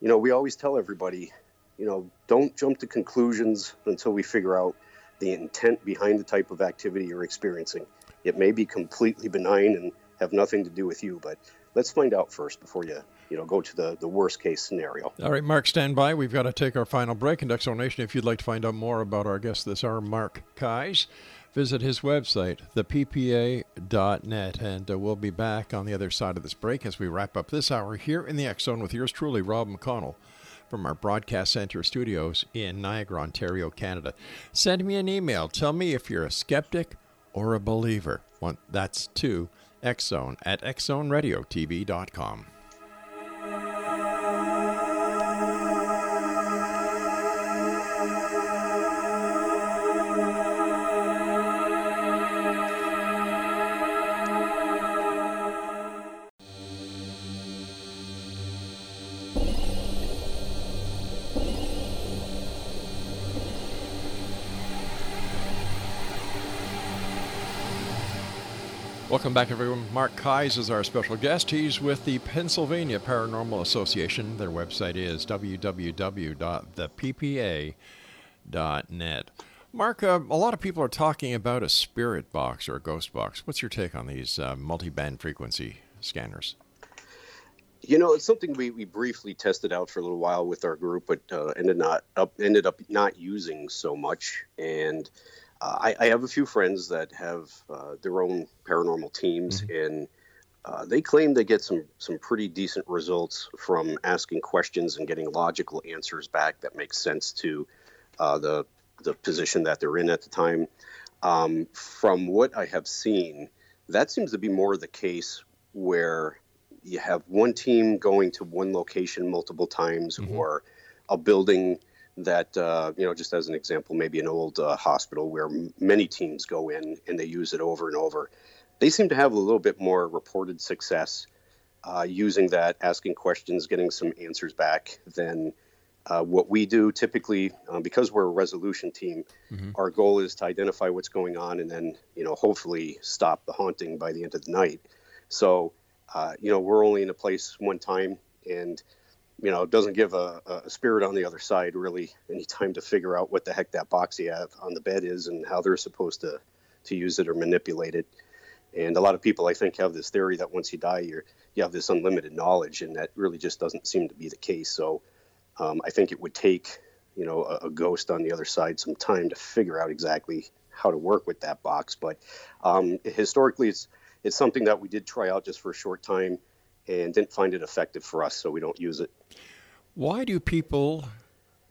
[SPEAKER 7] you know, we always tell everybody, you know, don't jump to conclusions until we figure out the intent behind the type of activity you're experiencing. It may be completely benign and have nothing to do with you, but let's find out first before you you know go to the the worst case scenario.
[SPEAKER 6] All right, Mark, stand by. We've got to take our final break. And Nation, if you'd like to find out more about our guest this hour, Mark Keyes, visit his website, theppa.net, and uh, we'll be back on the other side of this break as we wrap up this hour here in the X Zone with yours truly, Rob McConnell. From our broadcast center studios in Niagara, Ontario, Canada. Send me an email. Tell me if you're a skeptic or a believer. That's two Exxon at xzoneradiotv.com. Welcome back, everyone. Mark Keyes is our special guest. He's with the Pennsylvania Paranormal Association. Their website is www.theppa.net. Mark, uh, a lot of people are talking about a spirit box or a ghost box. What's your take on these uh, multi-band frequency scanners?
[SPEAKER 7] You know, it's something we, we briefly tested out for a little while with our group, but uh, ended not up ended up not using so much. And I, I, have a few friends that have uh, their own paranormal teams, mm-hmm. and uh, they claim they get some some pretty decent results from asking questions and getting logical answers back that make sense to uh, the the position that they're in at the time. Um, from what I have seen, that seems to be more the case where you have one team going to one location multiple times, mm-hmm. or a building that uh, you know just as an example maybe an old uh, hospital where m- many teams go in and they use it over and over they seem to have a little bit more reported success uh, using that asking questions getting some answers back than uh, what we do typically uh, because we're a resolution team mm-hmm. our goal is to identify what's going on and then you know hopefully stop the haunting by the end of the night so uh, you know we're only in a place one time and you know, doesn't give a, a, spirit on the other side really any time to figure out what the heck that box you have on the bed is and how they're supposed to, to use it or manipulate it. And a lot of people, I think, have this theory that once you die, you're, you have this unlimited knowledge, and that really just doesn't seem to be the case. So um, I think it would take, you know, a, a, ghost on the other side some time to figure out exactly how to work with that box. But um, historically, it's it's something that we did try out just for a short time and didn't find it effective for us, so we don't use it.
[SPEAKER 6] Why do people,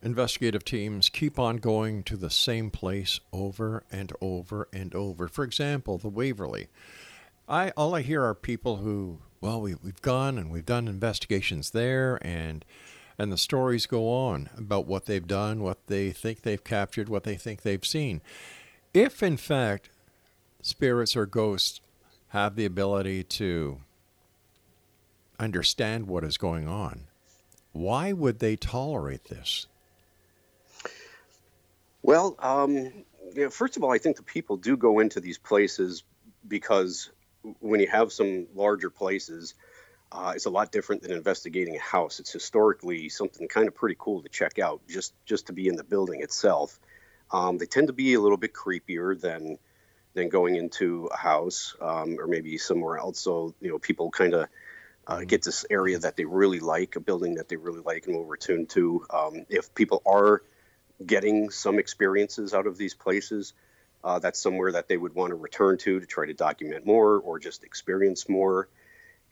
[SPEAKER 6] investigative teams, keep on going to the same place over and over and over? For example, the Waverly. I all I hear are people who, well, we, we've gone and we've done investigations there, and and the stories go on about what they've done, what they think they've captured, what they think they've seen. If in fact spirits or ghosts have the ability to understand what is going on. Why would they tolerate this?
[SPEAKER 7] Well, um, you know, first of all, I think the people do go into these places because when you have some larger places, uh, it's a lot different than investigating a house. It's historically something kind of pretty cool to check out, just just to be in the building itself. Um, they tend to be a little bit creepier than than going into a house um, or maybe somewhere else. So you know, people kind of uh, get this area that they really like, a building that they really like, and will return to. Um, if people are getting some experiences out of these places, uh, that's somewhere that they would want to return to to try to document more or just experience more.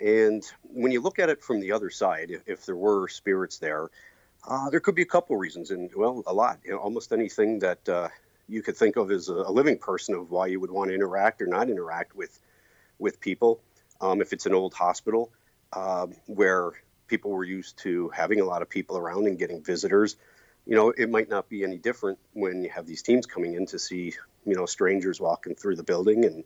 [SPEAKER 7] And when you look at it from the other side, if, if there were spirits there, uh, there could be a couple reasons, and well, a lot. You know, almost anything that uh, you could think of as a, a, living person of why you would want to interact or not interact with with people. Um, if it's an old hospital uh, where people were used to having a lot of people around and getting visitors, you know, it might not be any different when you have these teams coming in to see, you know, strangers walking through the building. And,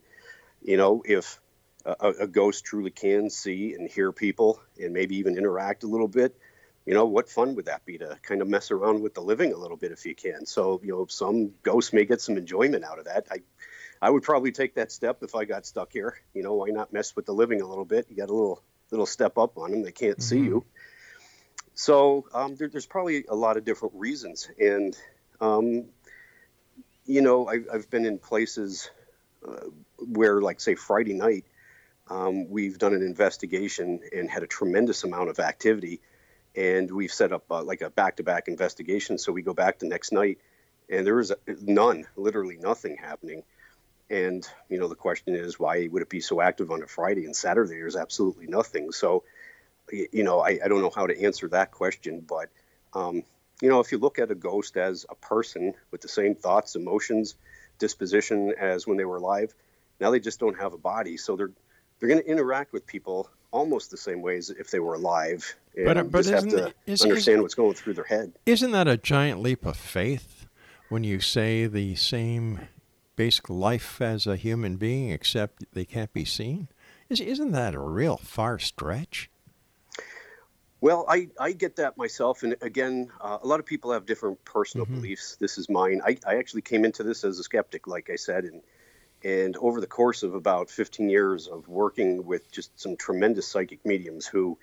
[SPEAKER 7] you know, if a, a ghost truly can see and hear people and maybe even interact a little bit, you know, what fun would that be to kind of mess around with the living a little bit if you can? So, you know, some ghosts may get some enjoyment out of that. I, I would probably take that step if I got stuck here. You know, why not mess with the living a little bit? You got a little little step up on them. They can't mm-hmm. see you. So um, there, there's probably a lot of different reasons, and um, you know, I, have been in places uh, where, like, say, Friday night, um, we've done an investigation and had a tremendous amount of activity and we've set up uh, like a back-to-back investigation. So we go back the next night, and there is none, literally nothing happening. And you know, the question is, why would it be so active on a Friday and Saturday? There's absolutely nothing. So, you know, I, I don't know how to answer that question, but um, you know, if you look at a ghost as a person with the same thoughts, emotions, disposition as when they were alive, now they just don't have a body, so they're they're going to interact with people almost the same way as if they were alive. And but, but just have to is, understand is, what's going through their head.
[SPEAKER 6] Isn't that a giant leap of faith when you say the same basic life as a human being, except they can't be seen? Is, isn't that a real far stretch?
[SPEAKER 7] Well, I, I get that myself. And again, uh, a lot of people have different personal mm-hmm. beliefs. This is mine. I, I actually came into this as a skeptic, like I said, and and over the course of about 15 years of working with just some tremendous psychic mediums who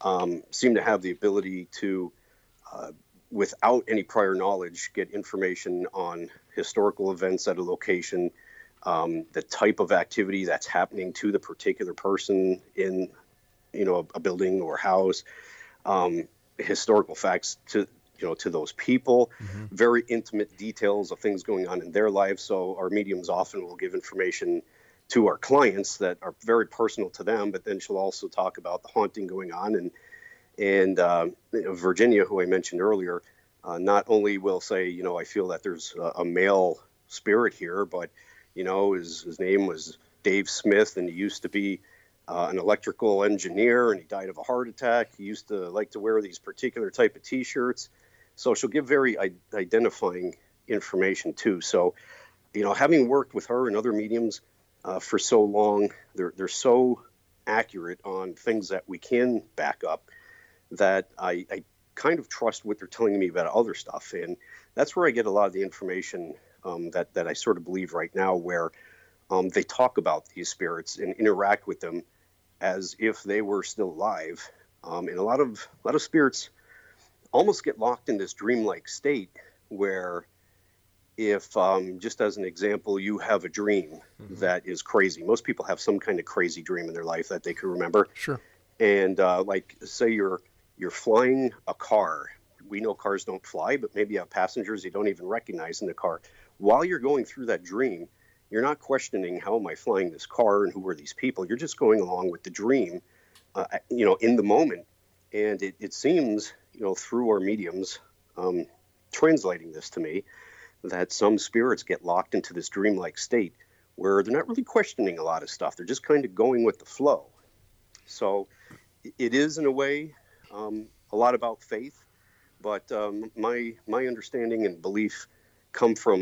[SPEAKER 7] um, seem to have the ability to, uh, without any prior knowledge, get information on historical events at a location, um, the type of activity that's happening to the particular person in, you know, a, a building or house, um, historical facts to you know to those people mm-hmm. very intimate details of things going on in their lives so our mediums often will give information to our clients that are very personal to them but then she'll also talk about the haunting going on and and uh, virginia who i mentioned earlier uh, not only will say you know i feel that there's a, a male spirit here but you know his, his name was dave smith and he used to be uh, an electrical engineer and he died of a heart attack. He used to like to wear these particular type of t-shirts. So she'll give very identifying information too. So, you know, having worked with her and other mediums uh, for so long, they're, they're so accurate on things that we can back up that I, I kind of trust what they're telling me about other stuff. And that's where I get a lot of the information um, that, that I sort of believe right now, where um, they talk about these spirits and interact with them as if they were still alive. Um, and a lot of a lot of spirits almost get locked in this dreamlike state where if um, just as an example you have a dream mm-hmm. that is crazy most people have some kind of crazy dream in their life that they can remember
[SPEAKER 6] sure
[SPEAKER 7] and uh, like say you're you're flying a car we know cars don't fly but maybe you have passengers you don't even recognize in the car while you're going through that dream you're not questioning how am i flying this car and who are these people you're just going along with the dream uh, you know in the moment and it, it seems you know, through our mediums, um, translating this to me, that some spirits get locked into this dreamlike state where they're not really questioning a lot of stuff. They're just kind of going with the flow. So it is, in a way, um, a lot about faith. But um, my my understanding and belief come from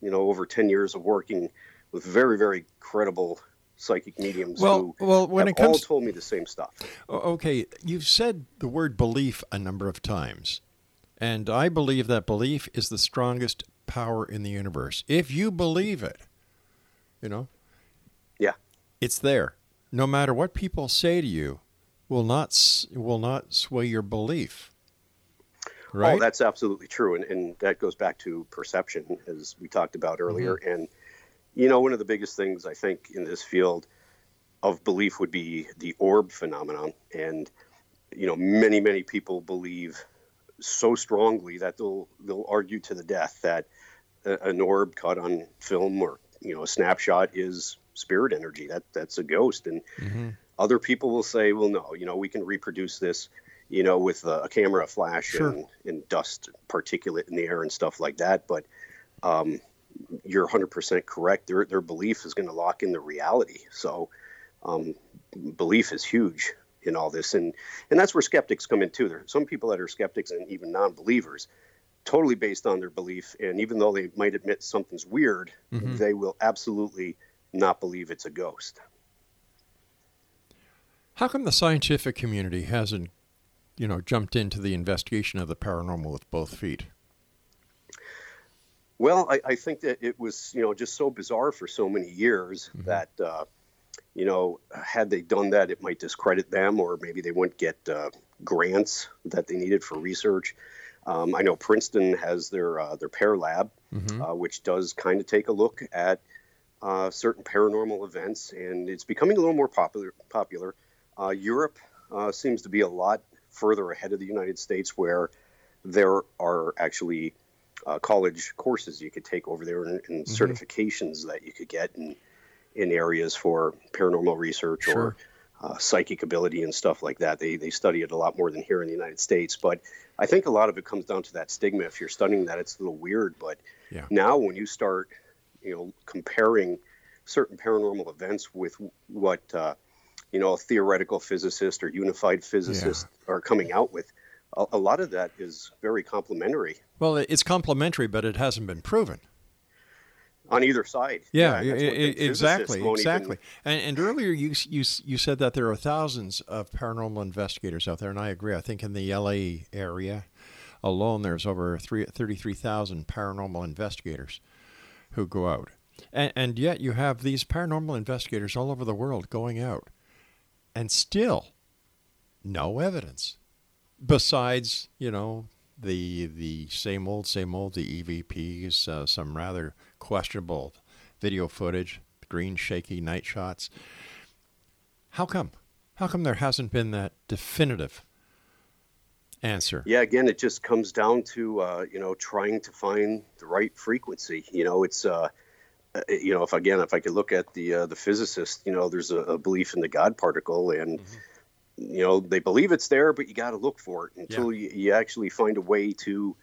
[SPEAKER 7] you know over ten years of working with very very credible psychic mediums well, who well, when have it comes, all told me the same stuff.
[SPEAKER 6] Okay, you've said the word belief a number of times, and I believe that belief is the strongest power in the universe. If you believe it, you know,
[SPEAKER 7] yeah,
[SPEAKER 6] it's there. No matter what people say to you, will not will not sway your belief.
[SPEAKER 7] Oh, right? Oh, that's absolutely true, and, and that goes back to perception, as we talked about earlier, mm-hmm. and you know, one of the biggest things I think in this field of belief would be the orb phenomenon, and you know, many many people believe so strongly that they'll they'll argue to the death that an orb caught on film or you know a snapshot is spirit energy. That that's a ghost, and mm-hmm. Other people will say, well, no, you know, we can reproduce this, you know, with a, camera flash sure. and, and dust particulate in the air and stuff like that. But um, you're 100% correct. Their their belief is going to lock in the reality. So um, belief is huge in all this, and and that's where skeptics come in too. There are some people that are skeptics and even non-believers, totally based on their belief. And even though they might admit something's weird, mm-hmm. they will absolutely not believe it's a ghost.
[SPEAKER 6] How come the scientific community hasn't, you know, jumped into the investigation of the paranormal with both feet?
[SPEAKER 7] Well, I, I think that it was, you know, just so bizarre for so many years mm-hmm. that, uh, you know, had they done that, it might discredit them, or maybe they wouldn't get uh, grants that they needed for research. Um, I know Princeton has their uh, their PEAR Lab, mm-hmm. uh, which does kind of take a look at uh, certain paranormal events, and it's becoming a little more popular. Popular. Uh, Europe uh, seems to be a lot further ahead of the United States, where there are actually uh, college courses you could take over there and, and mm-hmm. certifications that you could get in in areas for paranormal research sure. or uh, psychic ability and stuff like that. They they study it a lot more than here in the United States, but I think a lot of it comes down to that stigma. If you're studying that, it's a little weird, but yeah. now when you start you know, comparing certain paranormal events with what uh, you know a theoretical physicist or unified physicist yeah. are coming out with. A, a, lot of that is very complementary.
[SPEAKER 6] Well, it's complementary, but it hasn't been proven
[SPEAKER 7] on either side.
[SPEAKER 6] Yeah, yeah exactly, exactly. Even... And, and, earlier you, you you said that there are thousands of paranormal investigators out there, and I agree. I think in the LA area alone, there's over 33,000 paranormal investigators who go out. And, and yet you have these paranormal investigators all over the world going out, and still no evidence besides, you know, the the same old, same old, the EVPs, uh, some rather questionable video footage, green shaky night shots. How come? How come there hasn't been that definitive answer?
[SPEAKER 7] Yeah, again, it just comes down to uh, you know trying to find the right frequency. You know, it's uh, you know if again if I could look at the uh, the physicist, you know, there's a, a, belief in the God particle, and mm-hmm. you know they believe it's there, but you got to look for it until yeah. you, you actually find a way to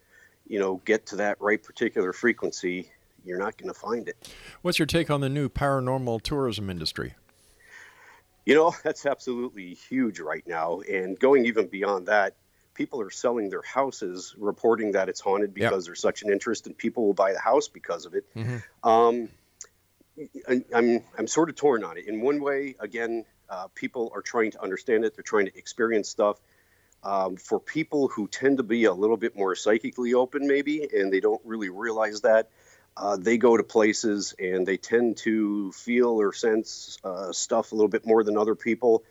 [SPEAKER 7] you know get to that right particular frequency. You're not going to find it.
[SPEAKER 6] What's your take on the new paranormal tourism industry?
[SPEAKER 7] You know, [LAUGHS] that's absolutely huge right now. And going even beyond that, people are selling their houses, reporting that it's haunted because yep. there's such an interest, and people will buy the house because of it. Mm-hmm. Um, I'm I'm sort of torn on it. In one way, again, uh, people are trying to understand it. They're trying to experience stuff. Um, for people who tend to be a little bit more psychically open, maybe, and they don't really realize that, uh, they go to places and they tend to feel or sense uh, stuff a little bit more than other people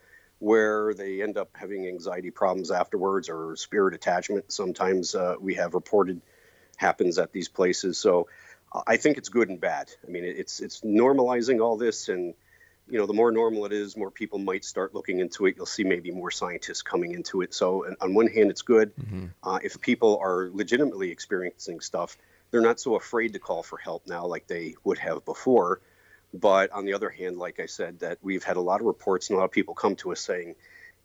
[SPEAKER 7] where they end up having anxiety problems afterwards or spirit attachment. Sometimes uh, we have reported happens at these places. So uh, I think it's good and bad. I mean, it's it's normalizing all this, and you know, the more normal it is, more people might start looking into it. You'll see maybe more scientists coming into it. So on one hand, it's good. Mm-hmm. Uh, if people are legitimately experiencing stuff, they're not so afraid to call for help now like they would have before. But on the other hand, like I said, that we've had a lot of reports and a lot of people come to us saying,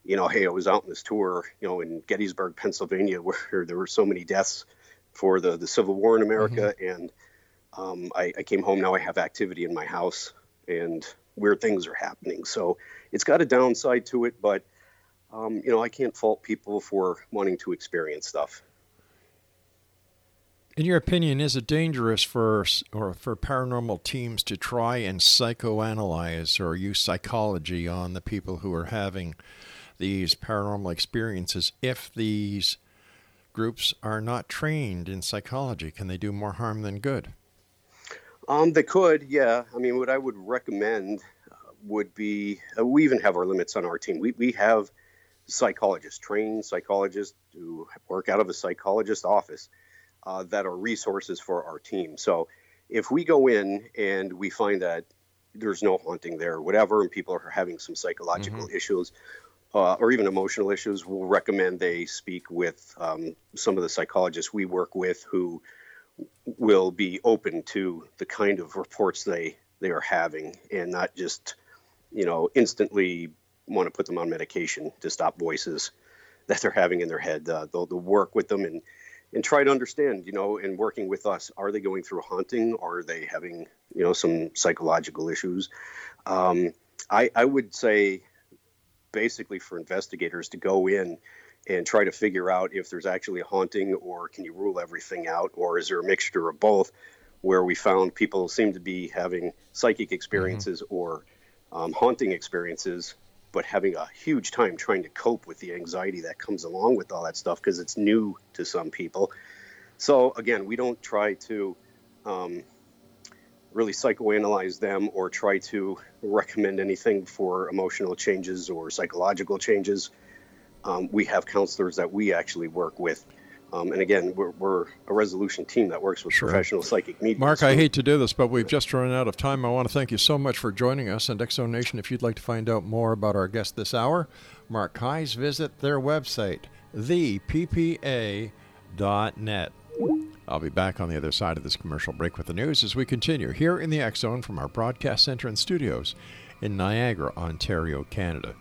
[SPEAKER 7] you know, hey, I was out on this tour, you know, in Gettysburg, Pennsylvania, [LAUGHS] where there were so many deaths for the, the Civil War in America. Mm-hmm. And um, I, I came home. Now I have activity in my house and weird things are happening. So it's got a downside to it, but, um, you know, I can't fault people for wanting to experience stuff.
[SPEAKER 6] In your opinion, is it dangerous for or for paranormal teams to try and psychoanalyze or use psychology on the people who are having these paranormal experiences if these groups are not trained in psychology? Can they do more harm than good?
[SPEAKER 7] Um, they could, yeah. I mean, what I would recommend uh, would be uh, we even have our limits on our team. We, we have psychologists, trained psychologists who work out of a psychologist office uh, that are resources for our team. So if we go in and we find that there's no haunting there, or whatever, and people are having some psychological mm-hmm. issues. Uh, or even emotional issues, we'll recommend they speak with um, some of the psychologists we work with who will be open to the kind of reports they they are having and not just you know instantly want to put them on medication to stop voices that they're having in their head uh, they'll, they'll work with them and and try to understand you know and working with us are they going through haunting or are they having you know some psychological issues um, I, I would say basically for investigators to go in and try to figure out if there's actually a haunting or can you rule everything out or is there a mixture of both where we found people seem to be having psychic experiences mm-hmm. or um, haunting experiences but having a huge time trying to cope with the anxiety that comes along with all that stuff because it's new to some people so again we don't try to um, really psychoanalyze them or try to recommend anything for emotional changes or psychological changes um, we have counselors that we actually work with. Um, and again, we're, we're, a resolution team that works with sure. professional psychic mediums.
[SPEAKER 6] Mark, I hate to do this, but we've just run out of time. I want to thank you so much for joining us. And Zone Nation, if you'd like to find out more about our guest this hour, Mark Keyes, visit their website, theppa.net. I'll be back on the other side of this commercial break with the news as we continue here in the X Zone from our broadcast center and studios in Niagara, Ontario, Canada.